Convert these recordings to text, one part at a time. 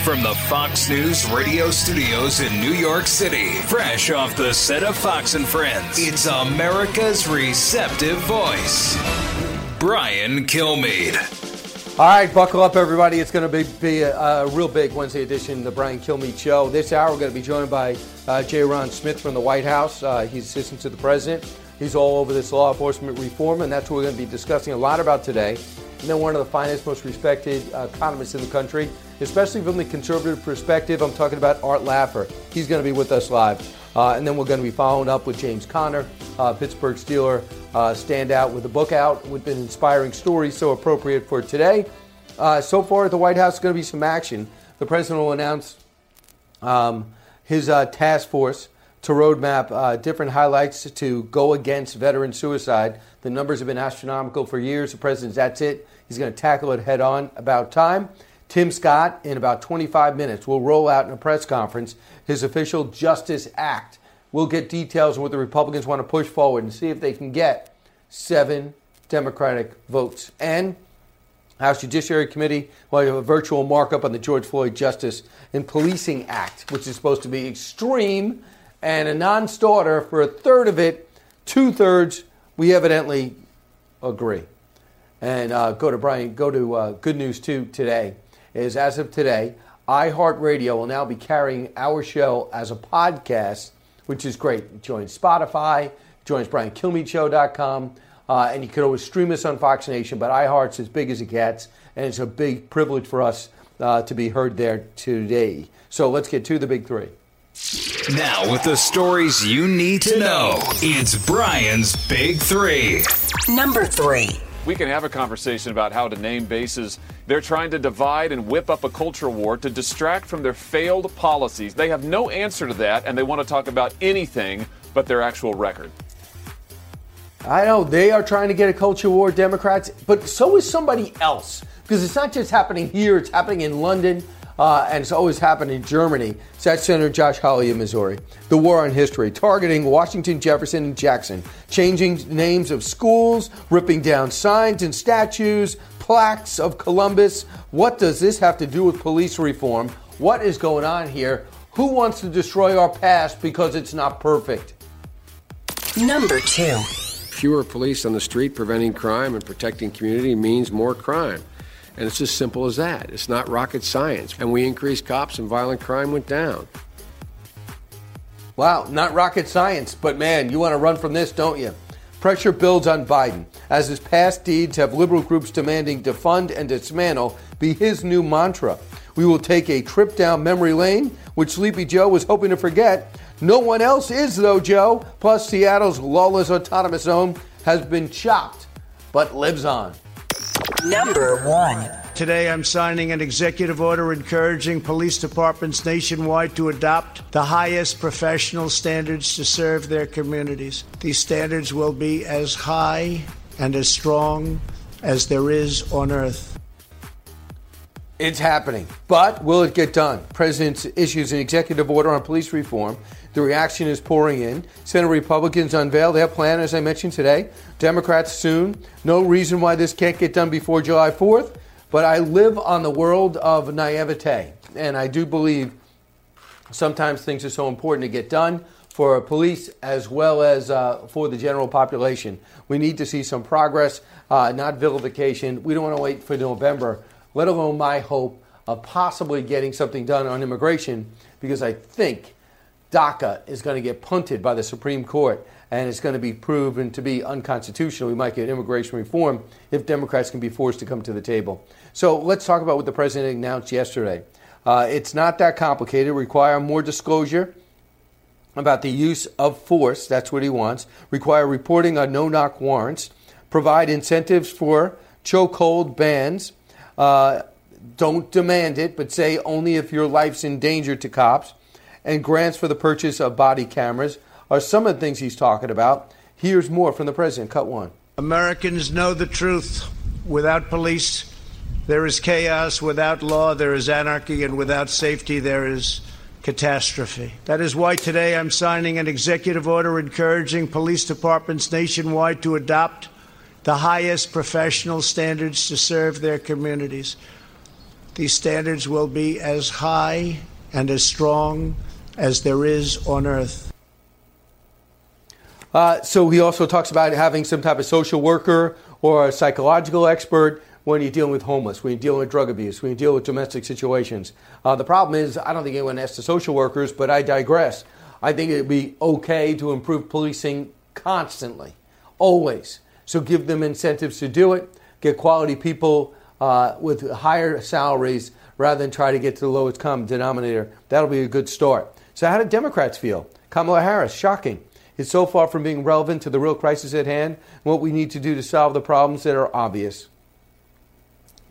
from the Fox News radio studios in New York City, fresh off the set of Fox and Friends, it's America's receptive voice, Brian Kilmeade. All right, buckle up, everybody. It's going to be, be a, a, real big Wednesday edition of the Brian Kilmeade Show. This hour, we're going to be joined by uh, Ja'Ron Smith from the White House. Uh, he's assistant to the president. He's all over this law enforcement reform, and that's what we're going to be discussing a lot about today. And then one of the finest, most respected uh, economists in the country, especially from the conservative perspective. I'm talking about Art Laffer. He's going to be with us live. Uh, and then we're going to be following up with James Conner, uh, Pittsburgh Steeler uh, standout with a book out with an inspiring story so appropriate for today. Uh, so far at the White House, is going to be some action. The president will announce um, his uh, task force to roadmap uh, different highlights to go against veteran suicide. The numbers have been astronomical for years. The president's that's it. He's going to tackle it head on. About time. Tim Scott, in about 25 minutes, will roll out in a press conference his official Justice Act. We'll get details on what the Republicans want to push forward and see if they can get seven Democratic votes. And House Judiciary Committee will have a virtual markup on the George Floyd Justice and Policing Act, which is supposed to be extreme and a non starter for a third of it. Two thirds, we evidently agree. And uh, go to Brian, go to uh, Good News 2 today. Is as of today, iHeartRadio will now be carrying our show as a podcast, which is great. It joins Spotify, joins BrianKilmeadeShow.com, uh, and you can always stream us on Fox Nation. But iHeart's as big as it gets, and it's a big privilege for us uh, to be heard there today. So let's get to the big three. Now, with the stories you need to know, it's Brian's Big Three. Number three. We can have a conversation about how to name bases. They're trying to divide and whip up a culture war to distract from their failed policies. They have no answer to that, and they want to talk about anything but their actual record. I know they are trying to get a culture war, Democrats, but so is somebody else. Because it's not just happening here, it's happening in London, uh, and it's always happened in Germany. So that's Senator Josh Hawley of Missouri. The war on history, targeting Washington, Jefferson, and Jackson, changing names of schools, ripping down signs and statues, plaques of Columbus. What does this have to do with police reform? What is going on here? Who wants to destroy our past because it's not perfect? Number two. Fewer police on the street preventing crime and protecting community means more crime. And it's as simple as that. It's not rocket science. And we increased cops and violent crime went down. Wow, not rocket science, but man, you want to run from this, don't you? Pressure builds on Biden as his past deeds have liberal groups demanding defund and dismantle be his new mantra. We will take a trip down memory lane, which Sleepy Joe was hoping to forget. No one else is, though, Joe. Plus, Seattle's lawless autonomous zone has been chopped, but lives on. Number one. Today, I'm signing an executive order encouraging police departments nationwide to adopt the highest professional standards to serve their communities. These standards will be as high and as strong as there is on earth. It's happening. But will it get done? President issues an executive order on police reform. The reaction is pouring in. Senate Republicans unveil their plan, as I mentioned today. Democrats soon. No reason why this can't get done before July 4th. But I live on the world of naivete. And I do believe sometimes things are so important to get done for police as well as uh, for the general population. We need to see some progress, uh, not vilification. We don't want to wait for November let alone my hope of possibly getting something done on immigration, because I think DACA is going to get punted by the Supreme Court and it's going to be proven to be unconstitutional. We might get immigration reform if Democrats can be forced to come to the table. So let's talk about what the president announced yesterday. Uh, it's not that complicated. Require more disclosure about the use of force. That's what he wants. Require reporting on no knock warrants. Provide incentives for chokehold bans uh, don't demand it, but say only if your life's in danger to cops, and grants for the purchase of body cameras are some of the things he's talking about. Here's more from the president. Cut one. Americans know the truth. Without police, there is chaos. Without law, there is anarchy. And without safety, there is catastrophe. That is why today I'm signing an executive order encouraging police departments nationwide to adopt the highest professional standards to serve their communities. These standards will be as high and as strong as there is on earth. Uh, so he also talks about having some type of social worker or a psychological expert when you're dealing with homeless, when you're dealing with drug abuse, when you deal with domestic situations. Uh, the problem is, I don't think anyone asks the social workers, but I digress. I think it'd be okay to improve policing constantly, always. So give them incentives to do it, get quality people uh, with higher salaries rather than try to get to the lowest common denominator. That'll be a good start. So, how do Democrats feel? Kamala Harris, shocking. It's so far from being relevant to the real crisis at hand, what we need to do to solve the problems that are obvious.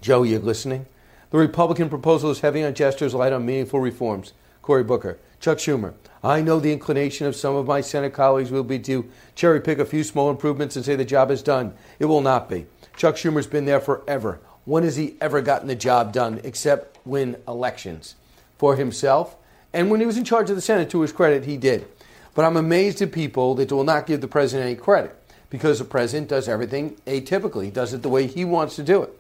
Joe, you listening? The Republican proposal is heavy on gestures, light on meaningful reforms. Cory Booker. Chuck Schumer. I know the inclination of some of my Senate colleagues will be to cherry pick a few small improvements and say the job is done. It will not be. Chuck Schumer's been there forever. When has he ever gotten the job done except win elections? For himself? And when he was in charge of the Senate, to his credit, he did. But I'm amazed at people that will not give the president any credit because the president does everything atypically. He does it the way he wants to do it.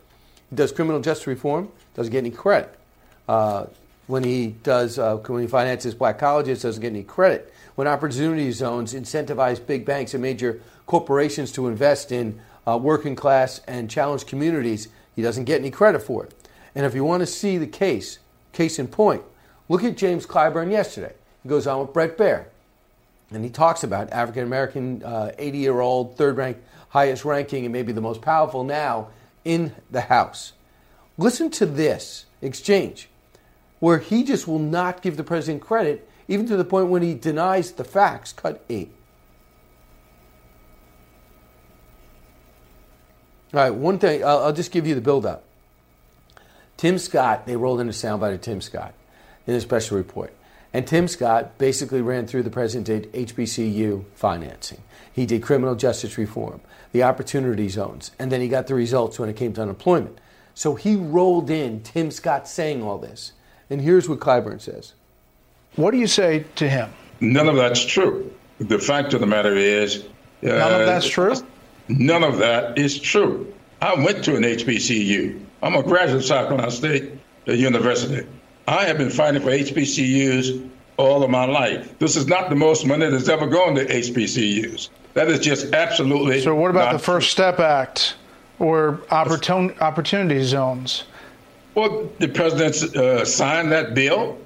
He does criminal justice reform, doesn't get any credit. Uh, when he does, uh, when he finances black colleges, doesn't get any credit. When opportunity zones incentivize big banks and major corporations to invest in uh, working class and challenged communities, he doesn't get any credit for it. And if you want to see the case, case in point, look at James Clyburn yesterday. He goes on with Bret Baier, and he talks about African American, 80 uh, year old, third rank, highest ranking, and maybe the most powerful now in the House. Listen to this exchange where he just will not give the president credit, even to the point when he denies the facts. Cut eight. All right, one thing, I'll, I'll just give you the buildup. Tim Scott, they rolled in a soundbite of Tim Scott in a special report. And Tim Scott basically ran through the present day HBCU financing. He did criminal justice reform, the opportunity zones, and then he got the results when it came to unemployment. So he rolled in Tim Scott saying all this. And here's what Clyburn says What do you say to him? None of that's true. The fact of the matter is, uh, none of that's true. None of that is true. I went to an HBCU. I'm a graduate of South Carolina State University. I have been fighting for HBCUs all of my life. This is not the most money that's ever gone to HBCUs. That is just absolutely. So, what about the First Step Act or opportun- opportunity zones? Well, the president uh, signed that bill,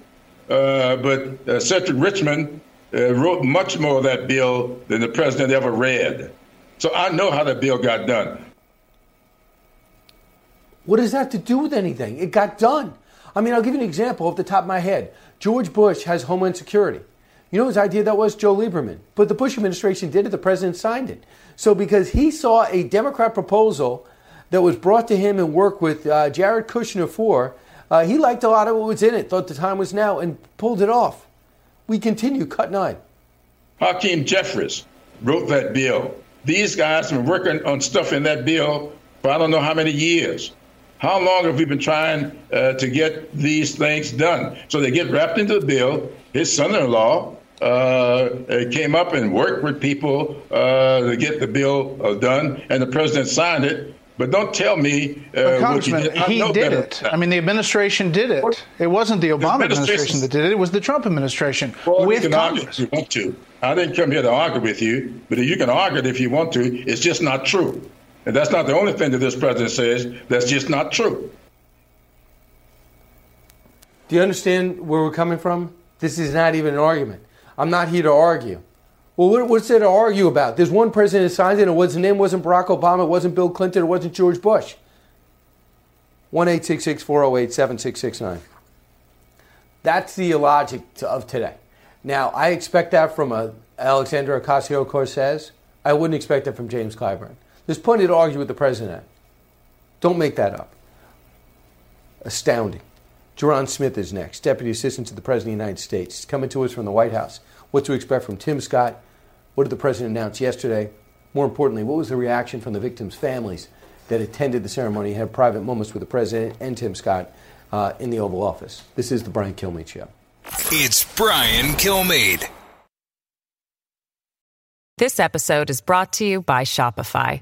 uh, but uh, Cedric Richmond uh, wrote much more of that bill than the president ever read. So I know how the bill got done. What does that have to do with anything? It got done. I mean, I'll give you an example off the top of my head. George Bush has Homeland Security. You know his idea that was Joe Lieberman. But the Bush administration did it, the president signed it. So because he saw a Democrat proposal that was brought to him and worked with uh, Jared Kushner for, uh, he liked a lot of what was in it, thought the time was now, and pulled it off. We continue, cut nine. Hakeem Jeffries wrote that bill. These guys have been working on stuff in that bill for I don't know how many years. How long have we been trying uh, to get these things done? So they get wrapped into the bill. His son in law uh, came up and worked with people uh, to get the bill uh, done, and the president signed it. But don't tell me. Uh, Congressman, did. he did it. I mean, the administration did it. It wasn't the Obama the administration that did it. It was the Trump administration well, with you can Congress. Argue if you want to. I didn't come here to argue with you, but if you can argue it if you want to. It's just not true. And that's not the only thing that this president says. That's just not true. Do you understand where we're coming from? This is not even an argument. I'm not here to argue. Well, what's there to argue about? There's one president that signed it, and his name wasn't Barack Obama, it wasn't Bill Clinton, it wasn't George Bush. 1 408 7669. That's the logic of today. Now, I expect that from a Alexandra Ocasio Cortez. I wouldn't expect that from James Clyburn. There's plenty to argue with the president. Don't make that up. astounding. Ja'Ron Smith is next, Deputy Assistant to the President of the United States. He's coming to us from the White House. What to expect from Tim Scott? What did the President announce yesterday? More importantly, what was the reaction from the victims' families that attended the ceremony and had private moments with the President and Tim Scott uh, in the Oval Office? This is the Brian Kilmeade Show. It's Brian Kilmeade. This episode is brought to you by Shopify.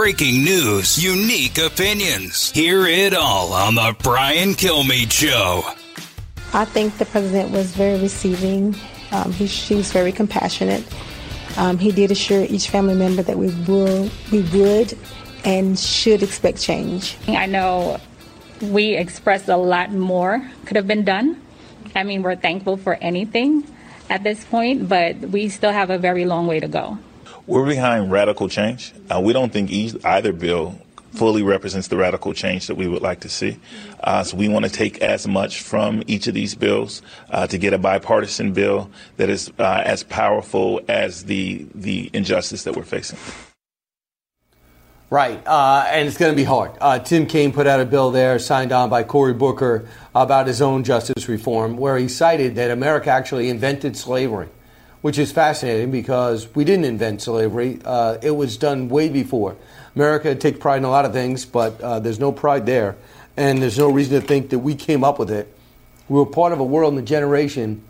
Breaking news, unique opinions. Hear it all on The Brian Kilmeade Show. I think the president was very receiving. Um, he, she was very compassionate. Um, he did assure each family member that we will, we would, and should expect change. I know we expressed a lot more could have been done. I mean, we're thankful for anything at this point, but we still have a very long way to go. We're behind radical change. Uh, we don't think either bill fully represents the radical change that we would like to see. Uh, so we want to take as much from each of these bills uh, to get a bipartisan bill that is uh, as powerful as the the injustice that we're facing. Right, uh, and it's going to be hard. Uh, Tim Kaine put out a bill there, signed on by Cory Booker, about his own justice reform, where he cited that America actually invented slavery which is fascinating because we didn't invent slavery. Uh, it was done way before. America takes pride in a lot of things, but uh, there's no pride there. And there's no reason to think that we came up with it. We were part of a world and a generation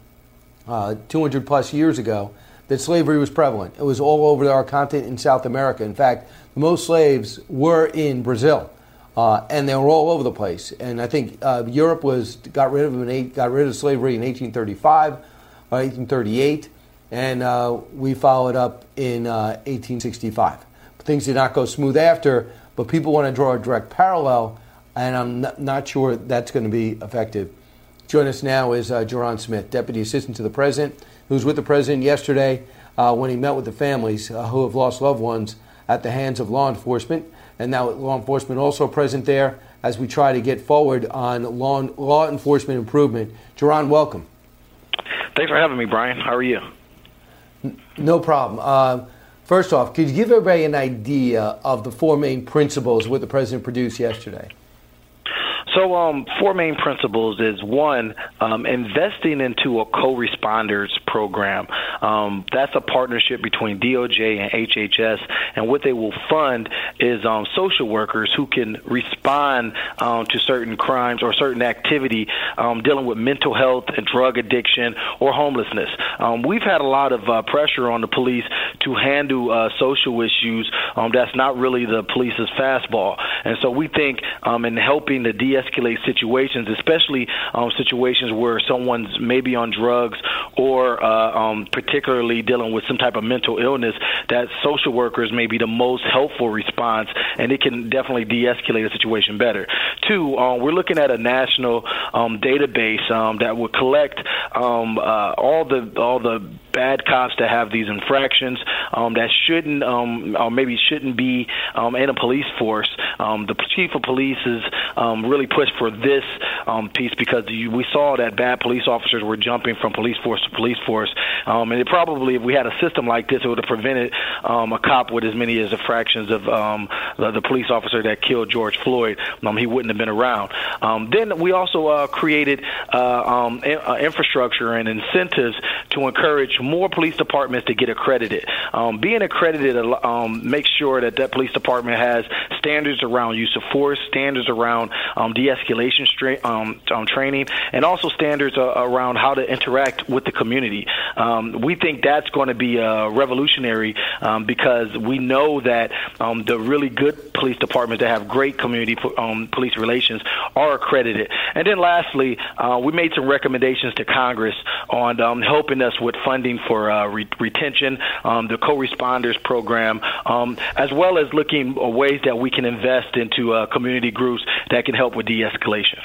uh, 200 plus years ago that slavery was prevalent. It was all over our continent in South America. In fact, most slaves were in Brazil. Uh, and they were all over the place. And I think uh, Europe was got rid of them got rid of slavery in 1835 or 1838 and uh, we followed up in uh, 1865. Things did not go smooth after, but people want to draw a direct parallel, and I'm not, not sure that's going to be effective. Join us now is uh, Ja'Ron Smith, Deputy Assistant to the President, who was with the President yesterday uh, when he met with the families uh, who have lost loved ones at the hands of law enforcement. And now law enforcement also present there as we try to get forward on law, law enforcement improvement. Ja'Ron, welcome. Thanks for having me, Brian. How are you? No problem. Uh, first off, could you give everybody an idea of the four main principles what the president produced yesterday? So, um, four main principles is one, um, investing into a co-responders program. Um, that's a partnership between DOJ and HHS, and what they will fund is um, social workers who can respond um, to certain crimes or certain activity um, dealing with mental health and drug addiction or homelessness. Um, we've had a lot of uh, pressure on the police to handle uh, social issues. Um, that's not really the police's fastball, And so we think in helping to de-escalate situations, especially um, situations where someone's maybe on drugs or uh, um, particularly dealing with some type of mental illness, that social workers may be the most helpful response, and it can definitely de-escalate a situation better. Two, uh, we're looking at a national um, database um, that would collect um, uh, all the all the bad cops that have these infractions um, that shouldn't um, or maybe shouldn't be um, in a police force. Um, the chief of police has um, really pushed for this um, piece because you, we saw that bad police officers were jumping from police force to police force, and it probably if we had a system like this, it would have prevented a cop with as many as a fractions of the, the police officer that killed George Floyd. He wouldn't have been around. Then we also uh, created uh, uh, infrastructure and incentives to encourage more police departments to get accredited. Um, being accredited um, makes sure that that police department has standards around use of force, standards around um, de-escalation stra- um, um, training, and also standards uh, around how to interact with the community. Um, we think that's going to be uh, revolutionary because we know that the really good police departments that have great community um, police relations are accredited. And then lastly, uh, we made some recommendations to Congress on helping us with funding for uh, re- retention, um, the co-responders program, um, as well as looking at ways that we can invest into uh, community groups that can help with de-escalation.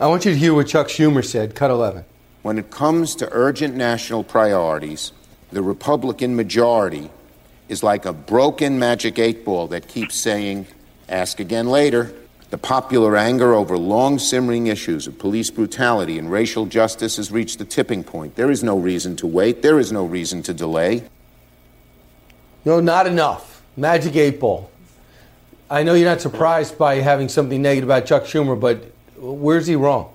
I want you to hear what Chuck Schumer said. Cut 11. When it comes to urgent national priorities, the Republican majority is like a broken magic eight ball that keeps saying, ask again later. The popular anger over long simmering issues of police brutality and racial justice has reached the tipping point. There is no reason to wait, there is no reason to delay. No, not enough. Magic eight ball. I know you're not surprised by having something negative about Chuck Schumer, but where's he wrong?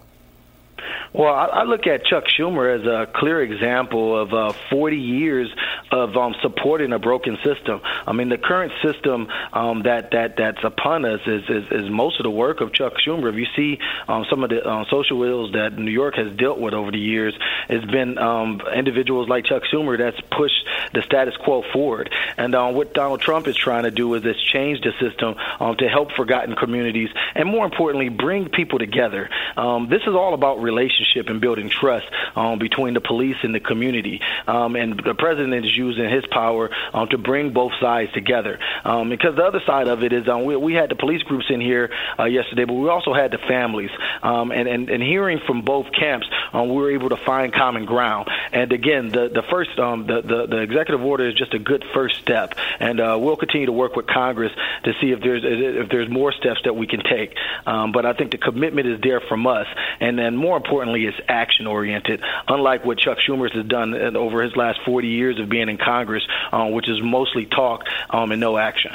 Well, I, I look at Chuck Schumer as a clear example of uh, 40 years of um, supporting a broken system. I mean, the current system um, that that that's upon us is, is is most of the work of Chuck Schumer. If you see um, some of the uh, social ills that New York has dealt with over the years, it's been um, individuals like Chuck Schumer that's pushed the status quo forward. And uh, what Donald Trump is trying to do is it's change the system um, to help forgotten communities, and more importantly, bring people together. Um, this is all about relationship and building trust um, between the police and the community. Um, and the president is using his power um, to bring both sides together. Um, because the other side of it is um, we, we had the police groups in here uh, yesterday, but we also had the families. Um, and, and, and hearing from both camps, we were able to find common ground. And again, the, the first, the, the, the executive order is just a good first step. And uh, we'll continue to work with Congress to see if there's, if there's more steps that we can take. But I think the commitment is there from us. And then more importantly, it's action oriented, unlike what Chuck Schumer has done over his last 40 years of being in Congress, uh, which is mostly talk um, and no action.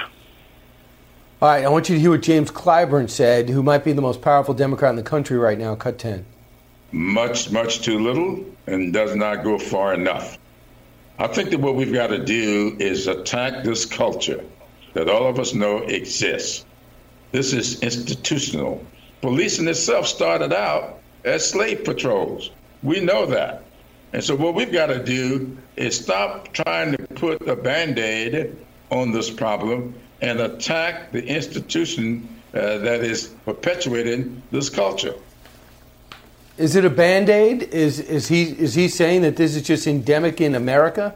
All right, I want you to hear what James Clyburn said, who might be the most powerful Democrat in the country right now. Cut 10. Much, much too little and does not go far enough. I think that what we've got to do is attack this culture that all of us know exists. This is institutional. Policing itself started out as slave patrols. We know that. And so what we've got to do is stop trying to put a band-aid on this problem and attack the institution uh, that is perpetuating this culture. Is it a band-aid? Is is he is he saying that this is just endemic in America?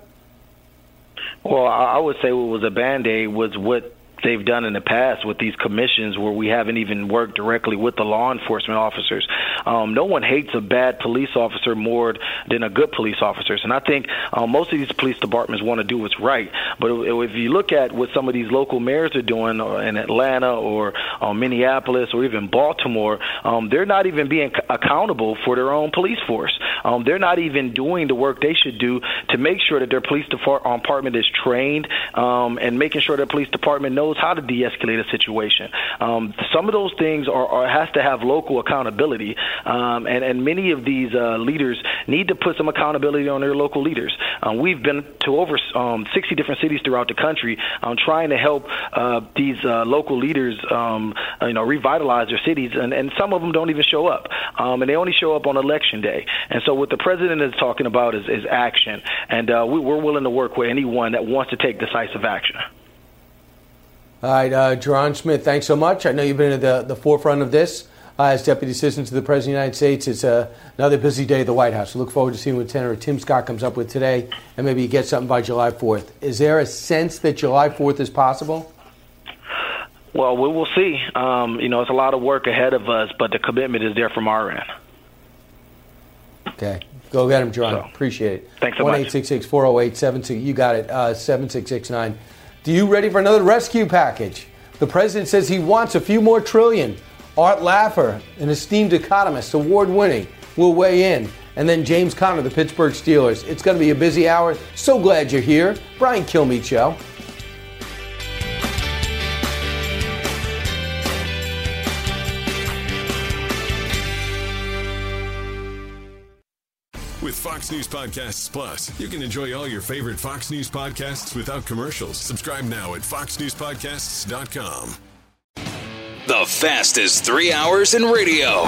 Well, I would say what was a band-aid was what they've done in the past with these commissions where we haven't even worked directly with the law enforcement officers. Um, no one hates a bad police officer more than a good police officer. And I think uh, most of these police departments want to do what's right. But if you look at what some of these local mayors are doing uh, in Atlanta or uh, Minneapolis or even Baltimore, um, they're not even being accountable for their own police force. Um, they're not even doing the work they should do to make sure that their police department is trained um, and making sure their police department knows knows how to de-escalate a situation. Um, some of those things are, are, has to have local accountability, um, and and many of these uh, leaders need to put some accountability on their local leaders. Um, we've been to over um, 60 different cities throughout the country, um, trying to help uh, these uh, local leaders, um, you know, revitalize their cities, and, and some of them don't even show up, and they only show up on election day. And so, what the president is talking about is, is action, and uh, we, we're willing to work with anyone that wants to take decisive action. All right, uh, Ja'Ron Smith, thanks so much. I know you've been at the, the forefront of this uh, as Deputy Assistant to the President of the United States. It's uh, another busy day at the White House. We look forward to seeing what Senator Tim Scott comes up with today, and maybe he gets something by July 4th. Is there a sense that July 4th is possible? Well, we will see. Um, you know, it's a lot of work ahead of us, but the commitment is there from our end. Okay. Go get him, John. So, Appreciate it. thanks so One much. eight six six four zero eight seven six. You got it. Uh, seven six six nine. Do you ready for another rescue package? The president says he wants a few more trillion. Art Laffer, an esteemed economist, award winning, will weigh in. And then James Conner, the Pittsburgh Steelers. It's going to be a busy hour. So glad you're here. Brian Kilmeade Show. Fox News Podcasts Plus, you can enjoy all your favorite Fox News podcasts without commercials. Subscribe now at foxnewspodcasts.com. The fastest three hours in radio.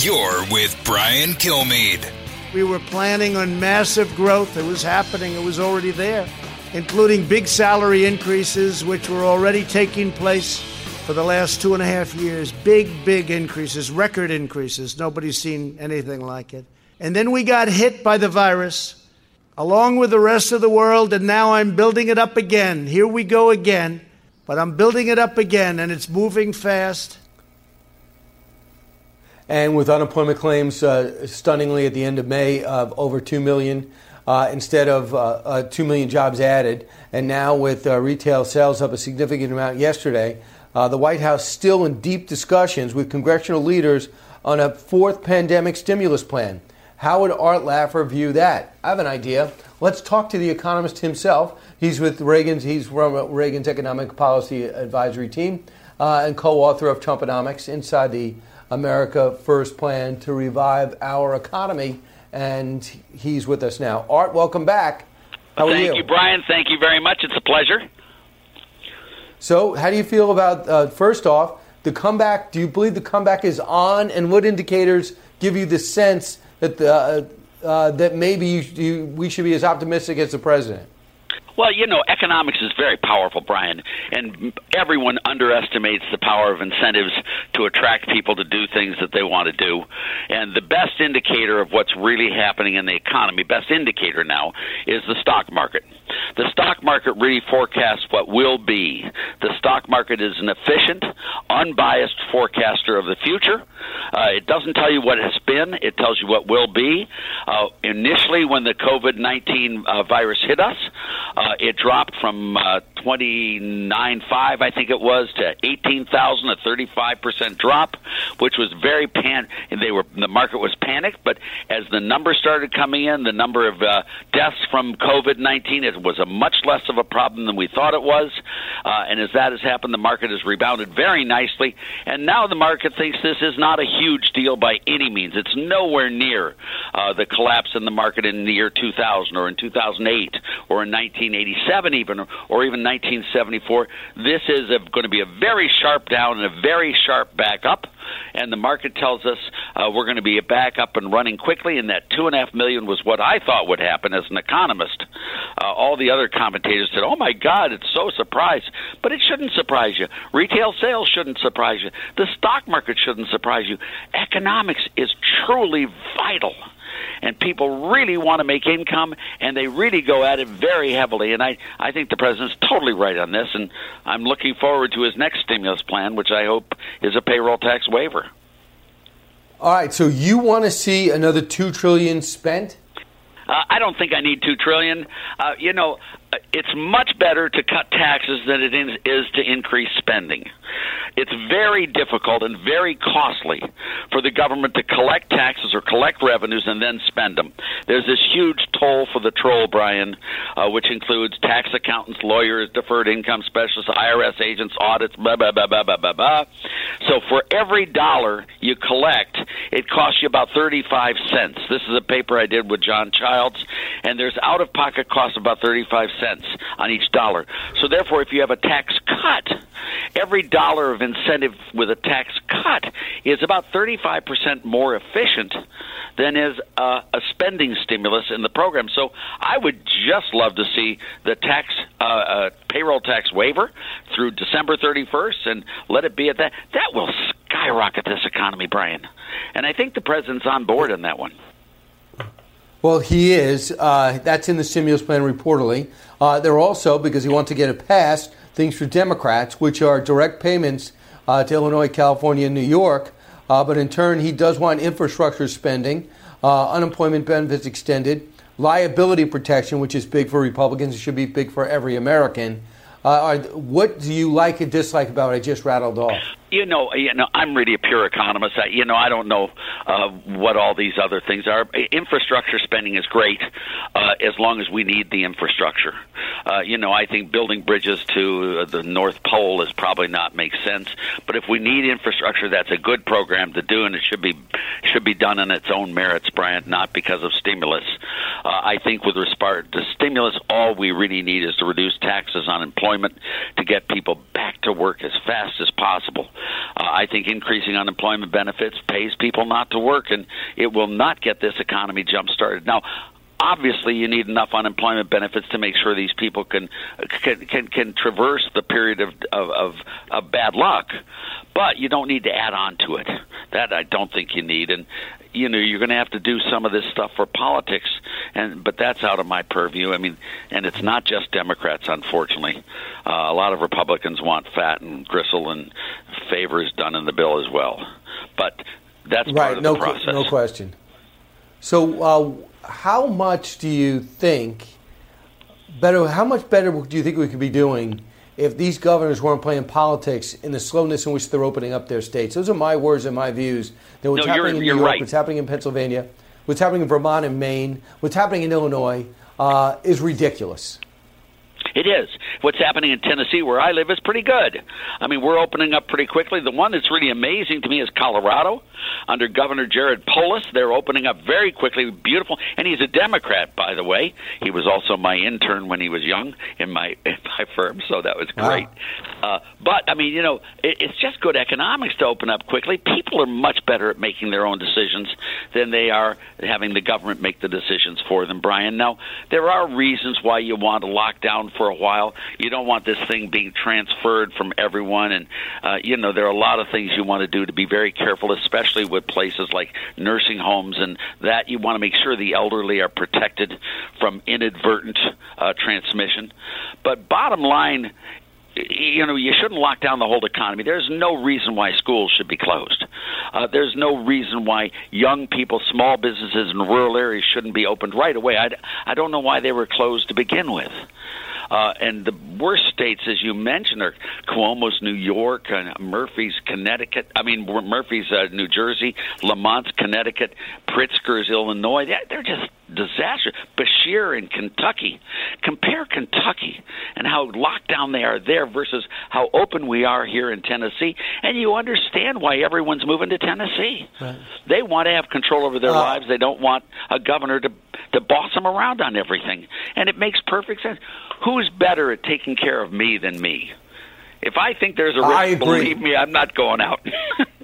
You're with Brian Kilmeade. We were planning on massive growth. It was happening, it was already there, including big salary increases, which were already taking place for the last two and a half years. Big, big increases, record increases. Nobody's seen anything like it. And then we got hit by the virus, along with the rest of the world, and now I'm building it up again. Here we go again, but I'm building it up again, and it's moving fast. And with unemployment claims uh, stunningly at the end of May of over 2 million uh, instead of uh, uh, 2 million jobs added, and now with uh, retail sales up a significant amount yesterday, uh, the White House still in deep discussions with congressional leaders on a fourth pandemic stimulus plan. How would Art Laffer view that? I have an idea. Let's talk to the economist himself. He's with Reagan's. He's from Reagan's Economic Policy Advisory Team uh, and co-author of Trumponomics inside the America First plan to revive our economy. And he's with us now. Art, welcome back. How are Thank you? you, Brian. Thank you very much. It's a pleasure. So, how do you feel about uh, first off the comeback? Do you believe the comeback is on? And what indicators give you the sense that uh, uh, that maybe you, you, we should be as optimistic as the president? Well, you know, economics is very powerful, Brian, and everyone underestimates the power of incentives to attract people to do things that they want to do. And the best indicator of what's really happening in the economy, best indicator now, is the stock market. The stock market really forecasts what will be. The stock market is an efficient, unbiased forecaster of the future. Uh, it doesn't tell you what has been, it tells you what will be. Uh, initially, when the COVID 19 uh, virus hit us, uh, it dropped from uh, 29.5, I think it was, to 18,000, a 35% drop, which was very pan. They were the market was panicked, but as the numbers started coming in, the number of uh, deaths from COVID-19, it was a much less of a problem than we thought it was. Uh, and as that has happened, the market has rebounded very nicely, and now the market thinks this is not a huge deal by any means. It's nowhere near uh, the collapse in the market in the year 2000 or in 2008 or in 1987 even or even 1974. This is a, going to be a very sharp down and a very sharp back up. And the market tells us uh, we're going to be back up and running quickly, and that two and a half million was what I thought would happen as an economist. Uh, all the other commentators said, "Oh my God, it's so surprised," but it shouldn't surprise you. Retail sales shouldn't surprise you. The stock market shouldn't surprise you. Economics is truly vital and people really want to make income and they really go at it very heavily and I, I think the president's totally right on this and I'm looking forward to his next stimulus plan which I hope is a payroll tax waiver. All right, so you want to see another two trillion spent? Uh, I don't think I need two trillion. Uh, you know, uh, it's much better to cut taxes than it is is to increase spending. It's very difficult and very costly for the government to collect taxes or collect revenues and then spend them. There's this huge toll for the troll, Brian, uh, which includes tax accountants, lawyers, deferred income specialists, IRS agents, audits, blah, blah, blah, blah, blah, blah, blah. So for every dollar you collect, it costs you about 35 cents. This is a paper I did with John Childs, and there's out of pocket costs about 35 cents on each dollar. So therefore, if you have a tax cut every dollar of incentive with a tax cut is about 35% more efficient than is uh, a spending stimulus in the program. So I would just love to see the tax uh, uh, payroll tax waiver through December 31st and let it be at that. That will skyrocket this economy, Brian. And I think the president's on board on that one. Well, he is. Uh, that's in the stimulus plan reportedly. Uh, they're also, because he wants to get it passed, things for Democrats, which are direct payments uh, to Illinois, California, and New York. Uh, but in turn, he does want infrastructure spending, uh, unemployment benefits extended, liability protection, which is big for Republicans. It should be big for every American. Uh, what do you like and dislike about what I just rattled off? You know, you know, I'm really a pure economist. I, you know, I don't know uh, what all these other things are. Infrastructure spending is great uh, as long as we need the infrastructure. Uh, you know, I think building bridges to the North Pole is probably not makes sense. But if we need infrastructure, that's a good program to do, and it should be should be done on its own merits, Brian, not because of stimulus. Uh, I think with respect to stimulus, all we really need is to reduce taxes on employment to get people back to work as fast as possible. Uh, I think increasing unemployment benefits pays people not to work, and it will not get this economy jump started. Now, obviously you need enough unemployment benefits to make sure these people can can can, can traverse the period of, of of of bad luck but you don't need to add on to it that I don't think you need and you know you're going to have to do some of this stuff for politics and but that's out of my purview. I mean and it's not just democrats unfortunately. Uh, a lot of republicans want fat and gristle and favors done in the bill as well. But that's right part of no the process. no question. So uh, how much do you think better how much better do you think we could be doing if these governors weren't playing politics in the slowness in which they're opening up their states. Those are my words and my views. That what's No, you're- happening in New York, right. what's happening in Pennsylvania, what's happening in Vermont and Maine, what's happening in Illinois uh, is ridiculous. It is. What's happening in Tennessee, where I live, is pretty good. I mean, we're opening up pretty quickly. The one that's really amazing to me is Colorado, under Governor Jared Polis. They're opening up very quickly, beautiful, and he's a Democrat, by the way. He was also my intern when he was young in my in my firm, so that was great. Uh, but I mean, you know, it, it's just good economics to open up quickly. People are much better at making their own decisions than they are having the government make the decisions for them. Brian, now there are reasons why you want to lock down for a while. You don't want this thing being transferred from everyone, and uh, you know there are a lot of things you want to do to be very careful, especially with places like nursing homes and that. You want to make sure the elderly are protected from inadvertent uh, transmission. But bottom line you know, you shouldn't lock down the whole economy. There's no reason why schools should be closed. Uh, there's no reason why young people, small businesses in rural areas shouldn't be opened right away. I, I don't know why they were closed to begin with. Uh, and the worst states, as you mentioned, are Cuomo's New York, uh, Murphy's Connecticut. I mean, Murphy's uh, New Jersey, Lamont's Connecticut, Pritzker's Illinois. They're just disastrous. Beshear in Kentucky. Compare Kentucky and how locked down they are there versus how open we are here in Tennessee, and you understand why everyone's moving to Tennessee. They want to have control over their uh, lives. They don't want a governor to to boss them around on everything, and it makes perfect sense. Who's better at taking care of me than me? If I think there's a risk, believe me, I'm not going out.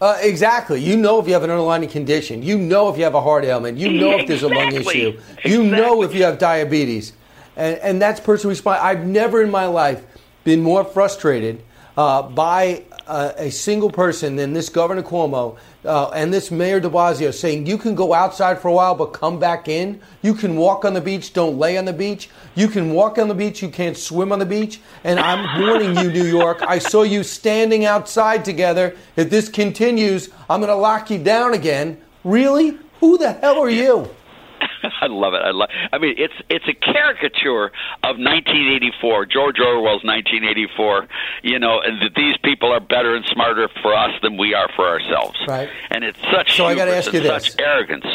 Uh, exactly. You know if you have an underlying condition. You know if you have a heart ailment. You know if there's a lung Exactly. issue. You know if you have diabetes. And, and that's personal response. I've never in my life been more frustrated uh, by uh, a single person than this Governor Cuomo uh, and this Mayor de Blasio saying you can go outside for a while but come back in. You can walk on the beach, don't lay on the beach. You can walk on the beach, you can't swim on the beach. And I'm warning you, New York, I saw you standing outside together. If this continues, I'm going to lock you down again. Really? Who the hell are you? I love it. I love. I mean, it's it's a caricature of 1984, George Orwell's 1984. You know, and that these people are better and smarter for us than we are for ourselves. Right. And it's such So I gotta ask you this. such arrogance.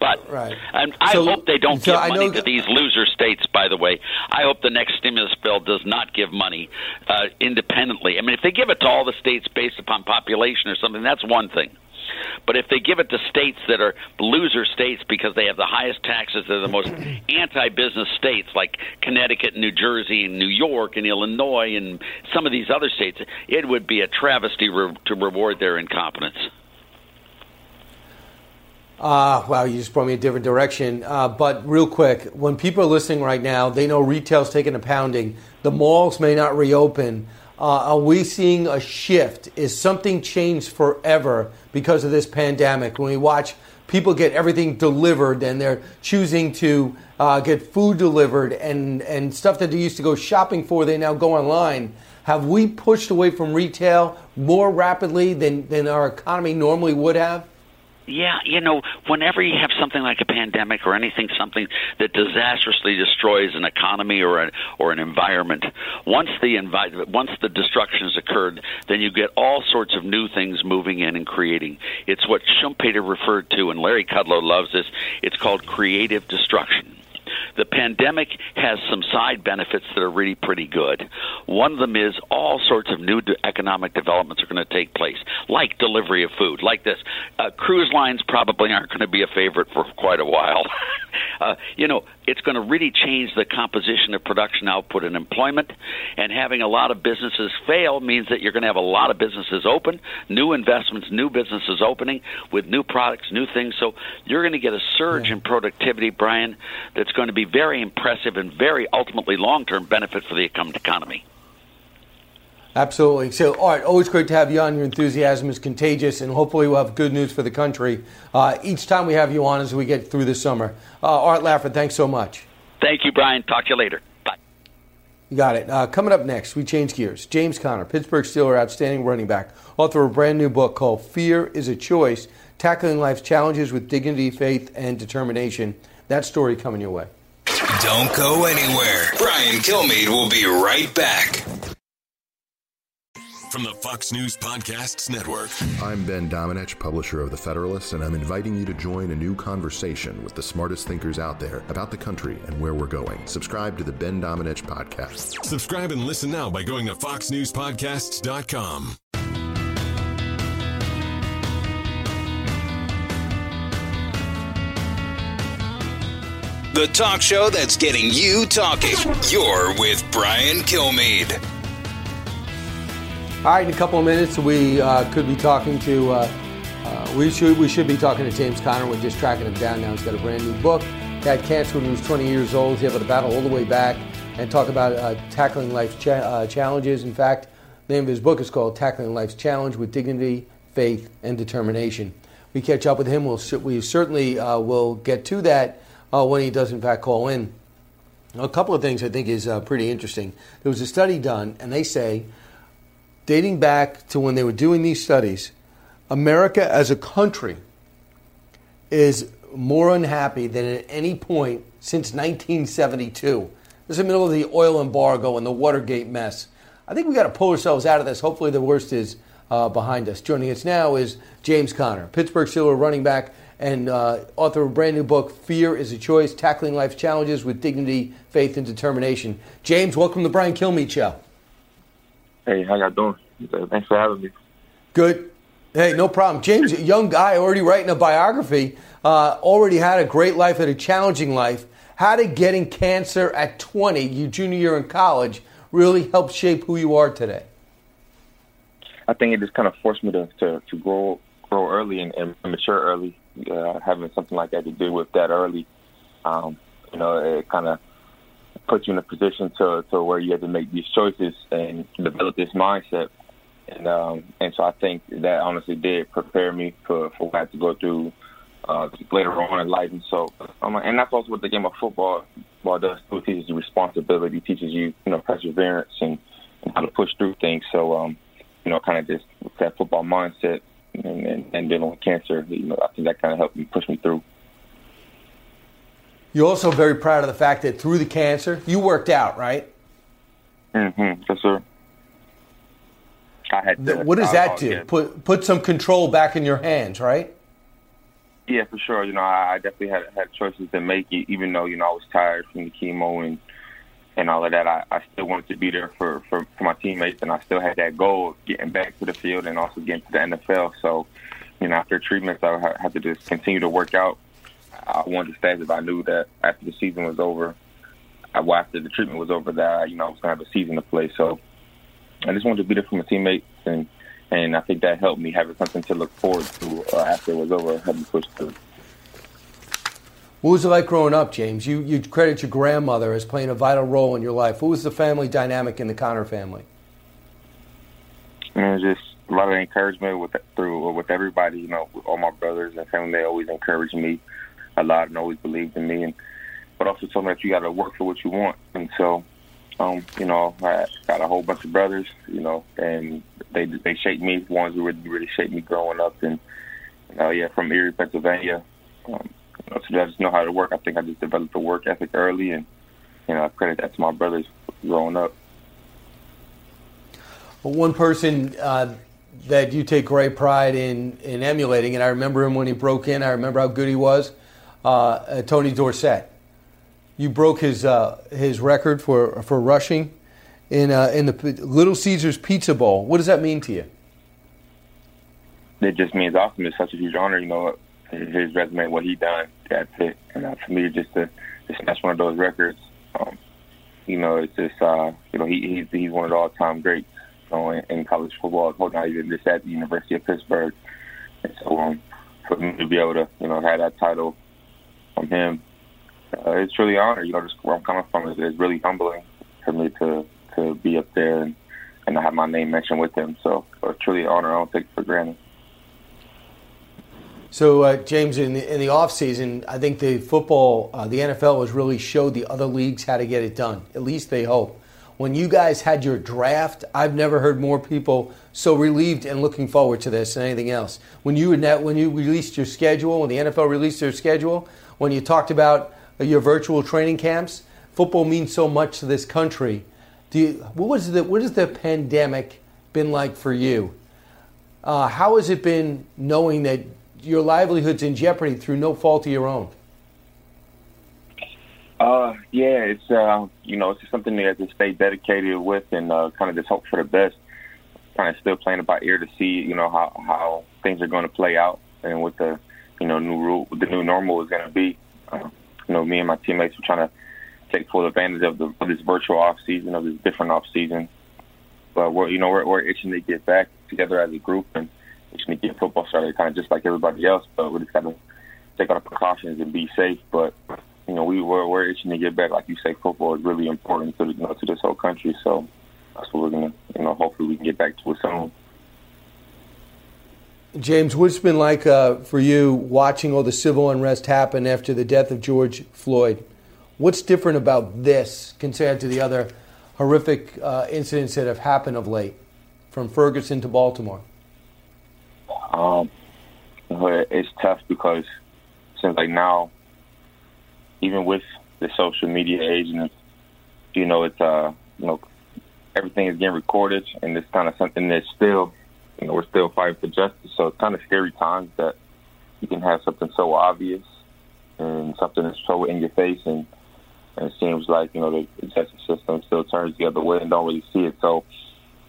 But right. and I So- hope they don't so give I money to these loser states. By the way, I hope the next stimulus bill does not give money uh, independently. I mean, if they give it to all the states based upon population or something, that's one thing. But if they give it to states that are loser states because they have the highest taxes, they're the most anti-business states like Connecticut, and New Jersey, and New York, and Illinois, and some of these other states, it would be a travesty re- to reward their incompetence. Ah, wow, you just brought me a different direction. Uh, but real quick, when people are listening right now, they know retail's taking a pounding. The malls may not reopen. Uh, are we seeing a shift? Is something changed forever because of this pandemic? When we watch people get everything delivered and they're choosing to uh, get food delivered and, and stuff that they used to go shopping for, they now go online. Have we pushed away from retail more rapidly than, than our economy normally would have? Yeah, you know, whenever you have something like a pandemic or anything, something that disastrously destroys an economy or a, or an environment, once the envi- once the destruction has occurred, then you get all sorts of new things moving in and creating. It's what Schumpeter referred to, and Larry Kudlow loves this. It's called creative destruction. The pandemic has some side benefits that are really pretty good. One of them is all sorts of new economic developments are going to take place, like delivery of food, like this. Uh, cruise lines probably aren't going to be a favorite for quite a while. uh, you know, it's going to really change the composition of production output and employment. And having a lot of businesses fail means that you're going to have a lot of businesses open, new investments, new businesses opening with new products, new things. So you're going to get a surge in productivity, Brian, that's going to be very impressive and very ultimately long term benefit for the economy. Absolutely. So, all right, always great to have you on. Your enthusiasm is contagious, and hopefully, we'll have good news for the country uh, each time we have you on as we get through the summer. Uh, Art Laffer, thanks so much. Thank you, Brian. Talk to you later. Bye. You got it. Uh, coming up next, we change gears. James Conner, Pittsburgh Steeler outstanding running back, author of a brand new book called Fear is a Choice Tackling Life's Challenges with Dignity, Faith, and Determination. That story coming your way. Don't go anywhere. Brian Kilmeade will be right back. From the Fox News Podcasts Network. I'm Ben Domenech, publisher of The Federalist, and I'm inviting you to join a new conversation with the smartest thinkers out there about the country and where we're going. Subscribe to the Ben Domenech Podcast. Subscribe and listen now by going to foxnewspodcasts.com. The talk show that's getting you talking. You're with Brian Kilmeade. All right, in a couple of minutes, we uh, could be talking to. Uh, uh, we should we should be talking to James Conner. We're just tracking him down now. He's got a brand new book. Had cancer when he was 20 years old. He's able to battle all the way back and talk about uh, tackling life's cha- uh, challenges. In fact, the name of his book is called "Tackling Life's Challenge with Dignity, Faith, and Determination." We catch up with him. We'll we certainly uh, will get to that uh, when he does in fact call in. A couple of things I think is uh, pretty interesting. There was a study done, and they say dating back to when they were doing these studies, America as a country is more unhappy than at any point since 1972. This is the middle of the oil embargo and the Watergate mess. I think we got to pull ourselves out of this. Hopefully, the worst is uh, behind us. Joining us now is James Conner, Pittsburgh Steelers running back and uh, author of a brand new book, Fear is a Choice Tackling Life's Challenges with Dignity, Faith, and Determination. James, welcome to the Brian Kilmeade Show. Hey, how y'all doing? Thanks for having me. Good. Hey, no problem. James, a young guy already writing a biography, uh, already had a great life, had a challenging life. How did getting cancer at 20, your junior year in college, really help shape who you are today? I think it just kind of forced me to, to, to grow grow early and, and mature early. Uh, having something like that to deal with that early, um, you know, it kind of puts you in a position to, to where you have to make these choices and develop this mindset. And um, and so I think that honestly did prepare me for, for what I had to go through uh, later on in life. And so, um, and that's also what the game of football, football does too. It teaches you responsibility, teaches you, you know, perseverance and, and how to push through things. So, um, you know, kind of just that football mindset and, and, and dealing with cancer, you know, I think that kind of helped me push me through. You're also very proud of the fact that through the cancer, you worked out, right? Mm-hmm. Yes, sir. I had to, what does that do? Put put some control back in your hands, right? Yeah, for sure. You know, I, I definitely had had choices to make. Even though you know I was tired from the chemo and and all of that, I, I still wanted to be there for, for for my teammates, and I still had that goal of getting back to the field and also getting to the NFL. So, you know, after treatments, I had to just continue to work out. I wanted to stay if I knew that after the season was over, I, well, after the treatment was over, that you know I was gonna have a season to play. So, I just wanted to be there for my teammates and and I think that helped me having something to look forward to uh, after it was over, having pushed through. What was it like growing up, James? You you credit your grandmother as playing a vital role in your life. What was the family dynamic in the Conner family? And just a lot of encouragement with through with everybody. You know, all my brothers and family, they always encouraged me a lot and always believed in me, and but also told me that you got to work for what you want. And so um, you know, I got a whole bunch of brothers, you know, and they they shaped me. Ones who really really shaped me growing up, and know, yeah, from Erie, Pennsylvania. Um, so I just know how to work. I think I just developed a work ethic early, and you know, I credit that to my brothers growing up. Well, one person uh, that you take great pride in in emulating, and I remember him when he broke in. I remember how good he was. Uh, uh Tony Dorsett you broke his uh, his record for for rushing in uh, in the Little Caesars Pizza Bowl. What does that mean to you? It just means awesome. It's such a huge honor. You know, his resume, what he done. That's it. And uh, for me, just to, to snatch one of those records, um, you know, it's just uh, you know he, he's he's one of the all time greats. You know, in, in college football, not even just at the University of Pittsburgh. And so, um, for me to be able to, you know, have that title from him uh, it's really honor. You know, just where I'm coming from is, is really humbling for me to to be up there and and to have my name mentioned with him. So it's truly an honor. I don't take it for granted. So, uh, James, in the, in the off season, I think the football, uh, the NFL has really showed the other leagues how to get it done. At least they hope. When you guys had your draft, I've never heard more people so relieved and looking forward to this than anything else. When you when you released your schedule, when the NFL released their schedule, when you talked about your virtual training camps. Football means so much to this country. Do you, what was the what has the pandemic been like for you? Uh, how has it been knowing that your livelihood's in jeopardy through no fault of your own? Uh, yeah, it's uh, you know, it's just something that to stay dedicated with and uh, kind of just hope for the best. Kind of still playing it by ear to see, you know, how how things are going to play out and what the you know new rule, the new normal is going to be. Uh, you know, me and my teammates are trying to take full advantage of, the, of this virtual off season, of this different off season. But we're, you know, we're, we're itching to get back together as a group and itching to get football started, kind of just like everybody else. But we just got to take our precautions and be safe. But you know, we we're, we're itching to get back. Like you say, football is really important to you know to this whole country. So that's what we're gonna, you know, hopefully we can get back to it soon. James, what's been like uh, for you watching all the civil unrest happen after the death of George Floyd? What's different about this compared to the other horrific uh, incidents that have happened of late, from Ferguson to Baltimore? Um, it's tough because seems like now, even with the social media age, and you know, it's uh, you know, everything is getting recorded, and it's kind of something that's still you know, we're still fighting for justice. So it's kind of scary times that you can have something so obvious and something that's so in your face, and, and it seems like you know the justice system still turns the other way and don't really see it. So,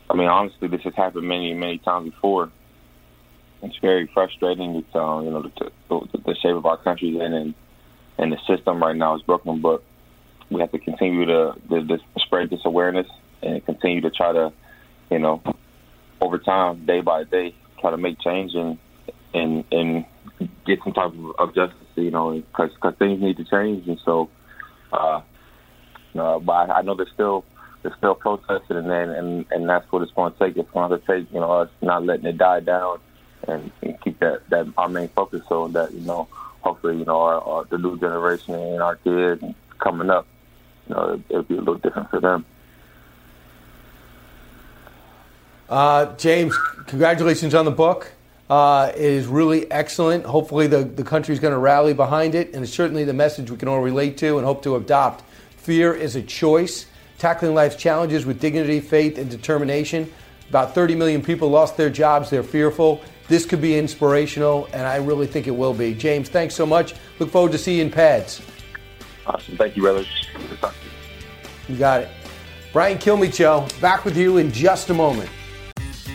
I mean, honestly, this has happened many, many times before. It's very frustrating. It's um, you know the, the, the shape of our country in, and and the system right now is broken. But we have to continue to, to, to spread this awareness and continue to try to, you know, over time, day by day, try to make change and and and get some type of, justice, you know, because cause things need to change. And so, uh, uh, but I, I know there's still there's still protesting, and and and that's what it's going to take. It's going to take you know us not letting it die down, and, and keep that that our main focus so that you know hopefully you know our, our the new generation and our kids coming up, you know, it, it'll be a little different for them. Uh, James, congratulations on the book. Uh, it is really excellent. Hopefully, the, the country is going to rally behind it, and it's certainly the message we can all relate to and hope to adopt. Fear is a choice. Tackling life's challenges with dignity, faith, and determination. About 30 million people lost their jobs. They're fearful. This could be inspirational, and I really think it will be. James, thanks so much. Look forward to seeing you in pads. Awesome. Thank you, brother. You got it. Brian Kilmeade Show, back with you in just a moment.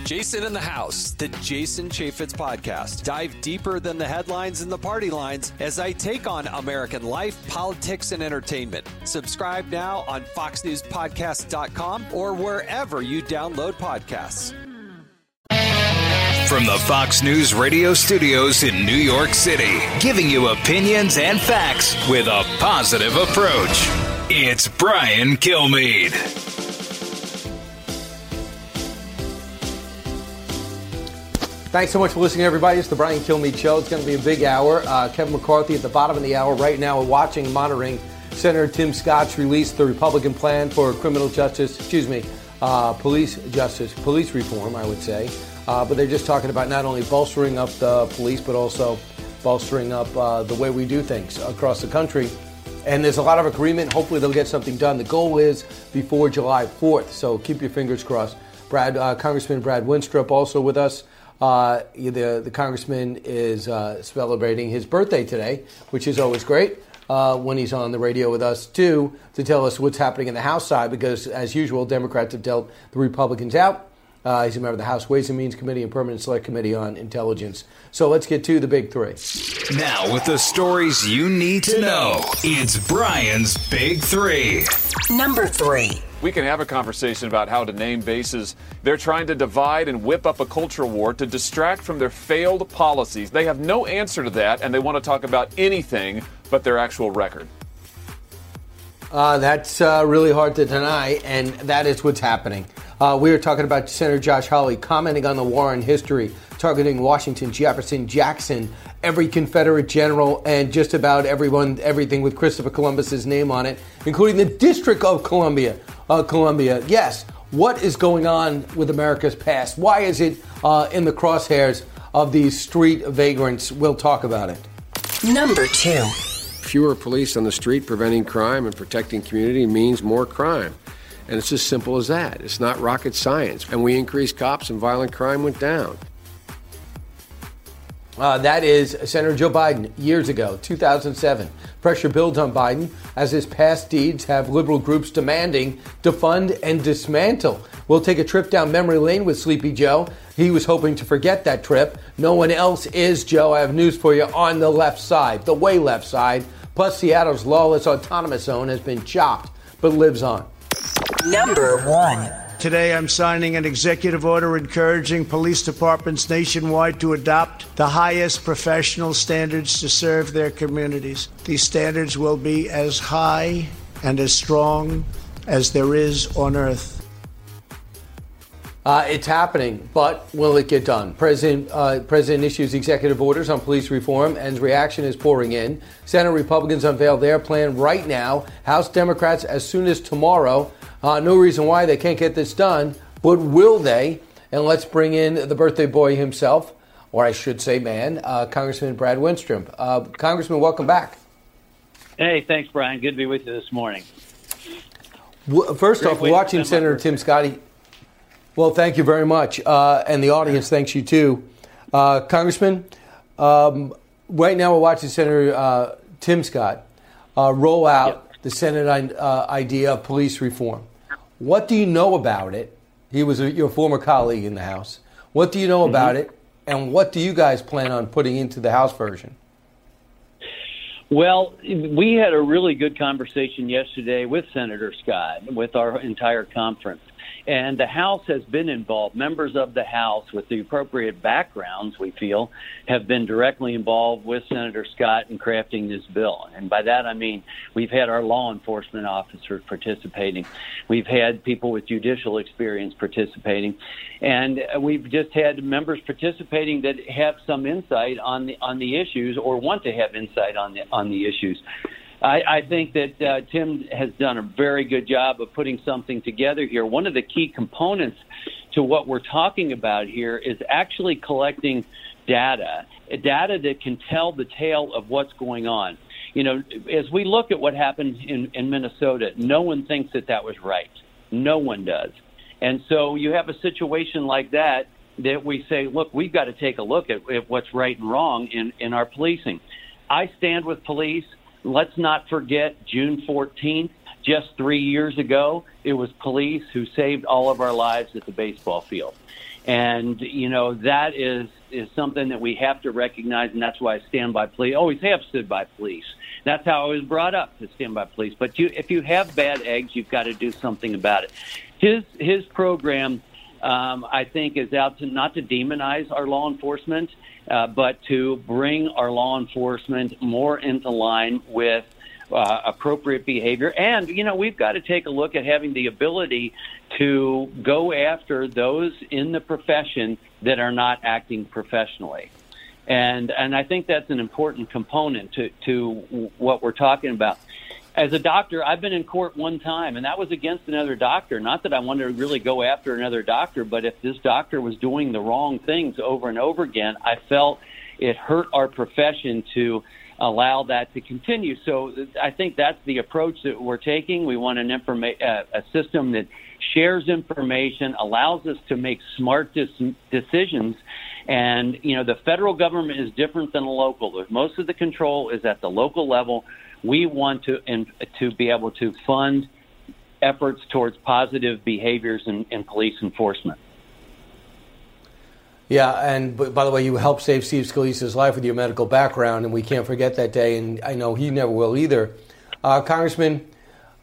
Jason in the House, the Jason Chaffetz podcast. Dive deeper than the headlines and the party lines as I take on American life, politics, and entertainment. Subscribe now on FoxNewsPodcast.com or wherever you download podcasts. From the Fox News radio studios in New York City, giving you opinions and facts with a positive approach. It's Brian Kilmeade. Thanks so much for listening, everybody. It's the Brian Kilmeade Show. It's going to be a big hour. Uh, Kevin McCarthy at the bottom of the hour right now. Watching, monitoring Senator Tim Scott's release the Republican plan for criminal justice, excuse me, uh, police justice, police reform, I would say. Uh, but they're just talking about not only bolstering up the police, but also bolstering up uh, the way we do things across the country. And there's a lot of agreement. Hopefully, they'll get something done. The goal is before July 4th. So keep your fingers crossed. Brad, uh, Congressman Brad Wenstrup, also with us. Uh, the, the congressman is uh, celebrating his birthday today, which is always great uh, when he's on the radio with us, too, to tell us what's happening in the House side, because as usual, Democrats have dealt the Republicans out. Uh, he's a member of the House Ways and Means Committee and Permanent Select Committee on Intelligence. So let's get to the big three. Now, with the stories you need to know, it's Brian's Big Three. Number three. We can have a conversation about how to name bases. They're trying to divide and whip up a culture war to distract from their failed policies. They have no answer to that, and they want to talk about anything but their actual record. Uh, that's uh, really hard to deny, and that is what's happening. Uh, we were talking about Senator Josh Hawley commenting on the war in history, targeting Washington, Jefferson, Jackson, every Confederate general, and just about everyone, everything with Christopher Columbus's name on it, including the District of Columbia. Uh, Columbia, yes. What is going on with America's past? Why is it uh, in the crosshairs of these street vagrants? We'll talk about it. Number two. Fewer police on the street preventing crime and protecting community means more crime. And it's as simple as that. It's not rocket science. And we increased cops and violent crime went down. Uh, that is Senator Joe Biden years ago, 2007. Pressure builds on Biden as his past deeds have liberal groups demanding defund and dismantle. We'll take a trip down memory lane with Sleepy Joe. He was hoping to forget that trip. No one else is, Joe. I have news for you on the left side, the way left side. Plus, Seattle's lawless autonomous zone has been chopped, but lives on. Number one. Today, I'm signing an executive order encouraging police departments nationwide to adopt the highest professional standards to serve their communities. These standards will be as high and as strong as there is on earth. Uh, it's happening, but will it get done? President uh, President issues executive orders on police reform, and reaction is pouring in. Senate Republicans unveil their plan right now. House Democrats as soon as tomorrow. Uh, no reason why they can't get this done, but will they? And let's bring in the birthday boy himself, or I should say, man, uh, Congressman Brad Wenstrup. Uh, Congressman, welcome back. Hey, thanks, Brian. Good to be with you this morning. Well, first Great off, watching Senator Tim Scotty. Well, thank you very much, uh, and the audience thanks you too, uh, Congressman. Um, right now, we're watching Senator uh, Tim Scott uh, roll out the Senate uh, idea of police reform. What do you know about it? He was a, your former colleague in the House. What do you know about it, and what do you guys plan on putting into the House version? Well, we had a really good conversation yesterday with Senator Scott, with our entire conference. And the House has been involved. Members of the House with the appropriate backgrounds, we feel, have been directly involved with Senator Scott in crafting this bill. And by that I mean we've had our law enforcement officers participating. We've had people with judicial experience participating. And we've just had members participating that have some insight on the on the issues or want to have insight on the on the issues. I, I think that uh, Tim has done a very good job of putting something together here. One of the key components to what we're talking about here is actually collecting data, data that can tell the tale of what's going on. You know, as we look at what happened in, in Minnesota, no one thinks that that was right. No one does. And so you have a situation like that that we say, look, we've got to take a look at, at what's right and wrong in, in our policing. I stand with police. Let's not forget June 14th, just three years ago, it was police who saved all of our lives at the baseball field. And, you know, that is, is something that we have to recognize, and that's why I stand by police. Always have stood by police. That's how I was brought up to stand by police. But you, if you have bad eggs, you've got to do something about it. His, his program um, I think, is out to not to demonize our law enforcement, uh, but to bring our law enforcement more into line with uh, appropriate behavior. And, you know, we've got to take a look at having the ability to go after those in the profession that are not acting professionally. And, and I think that's an important component to, to what we're talking about as a doctor, I've been in court one time, and that was against another doctor. Not that I wanted to really go after another doctor, but if this doctor was doing the wrong things over and over again, I felt it hurt our profession to allow that to continue. So I think that's the approach that we're taking. We want an informa- uh, a system that shares information, allows us to make smart dis- decisions. And, you know, the federal government is different than the local. Most of the control is at the local level we want to to be able to fund efforts towards positive behaviors in, in police enforcement. Yeah, and by the way, you helped save Steve Scalise's life with your medical background, and we can't forget that day, and I know he never will either. Uh, Congressman,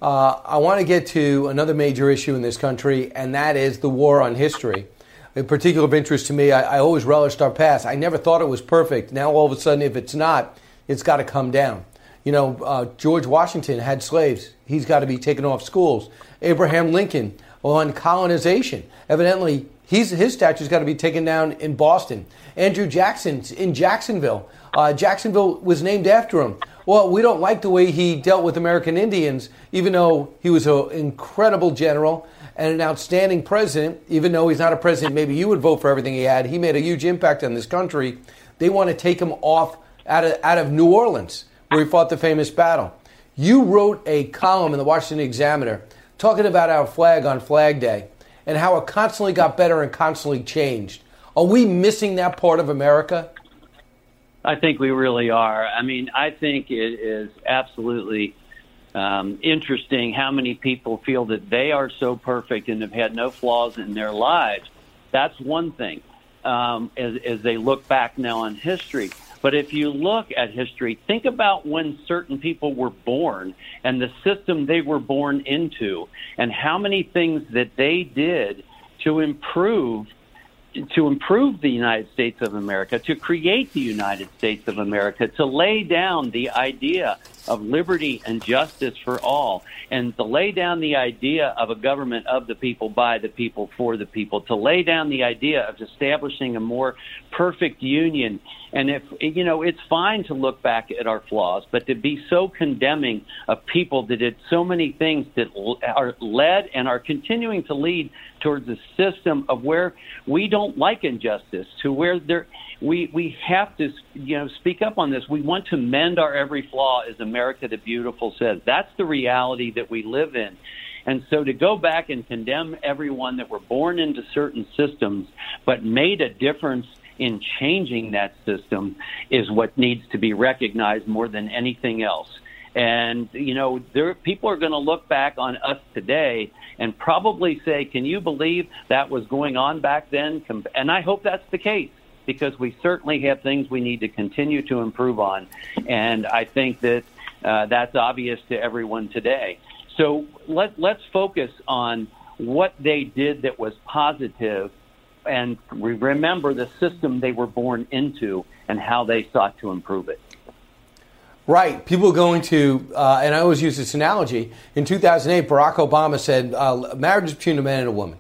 uh, I want to get to another major issue in this country, and that is the war on history. In particular of interest to me, I, I always relished our past. I never thought it was perfect. Now, all of a sudden, if it's not, it's got to come down. You know, uh, George Washington had slaves. He's got to be taken off schools. Abraham Lincoln on colonization. Evidently, he's, his statue's got to be taken down in Boston. Andrew Jackson in Jacksonville. Uh, Jacksonville was named after him. Well, we don't like the way he dealt with American Indians, even though he was an incredible general and an outstanding president, even though he's not a president, maybe you would vote for everything he had. He made a huge impact on this country. They want to take him off out of, out of New Orleans where he fought the famous battle. You wrote a column in the Washington Examiner talking about our flag on Flag Day and how it constantly got better and constantly changed. Are we missing that part of America? I think we really are. I mean, I think it is absolutely um, interesting how many people feel that they are so perfect and have had no flaws in their lives. That's one thing. Um, as, as they look back now on history, but if you look at history, think about when certain people were born and the system they were born into and how many things that they did to improve to improve the United States of America, to create the United States of America, to lay down the idea of liberty and justice for all, and to lay down the idea of a government of the people, by the people, for the people, to lay down the idea of establishing a more perfect union. And if, you know, it's fine to look back at our flaws, but to be so condemning of people that did so many things that are led and are continuing to lead towards a system of where we don't like injustice, to where there, we we have to you know speak up on this. We want to mend our every flaw, as America the Beautiful says. That's the reality that we live in. And so to go back and condemn everyone that were born into certain systems but made a difference in changing that system is what needs to be recognized more than anything else. And you know, there people are going to look back on us today and probably say, "Can you believe that was going on back then?" And I hope that's the case because we certainly have things we need to continue to improve on. And I think that uh, that's obvious to everyone today. So let, let's focus on what they did that was positive and remember the system they were born into and how they sought to improve it. Right. People going to, uh, and I always use this analogy. In 2008, Barack Obama said uh, marriage is between a man and a woman.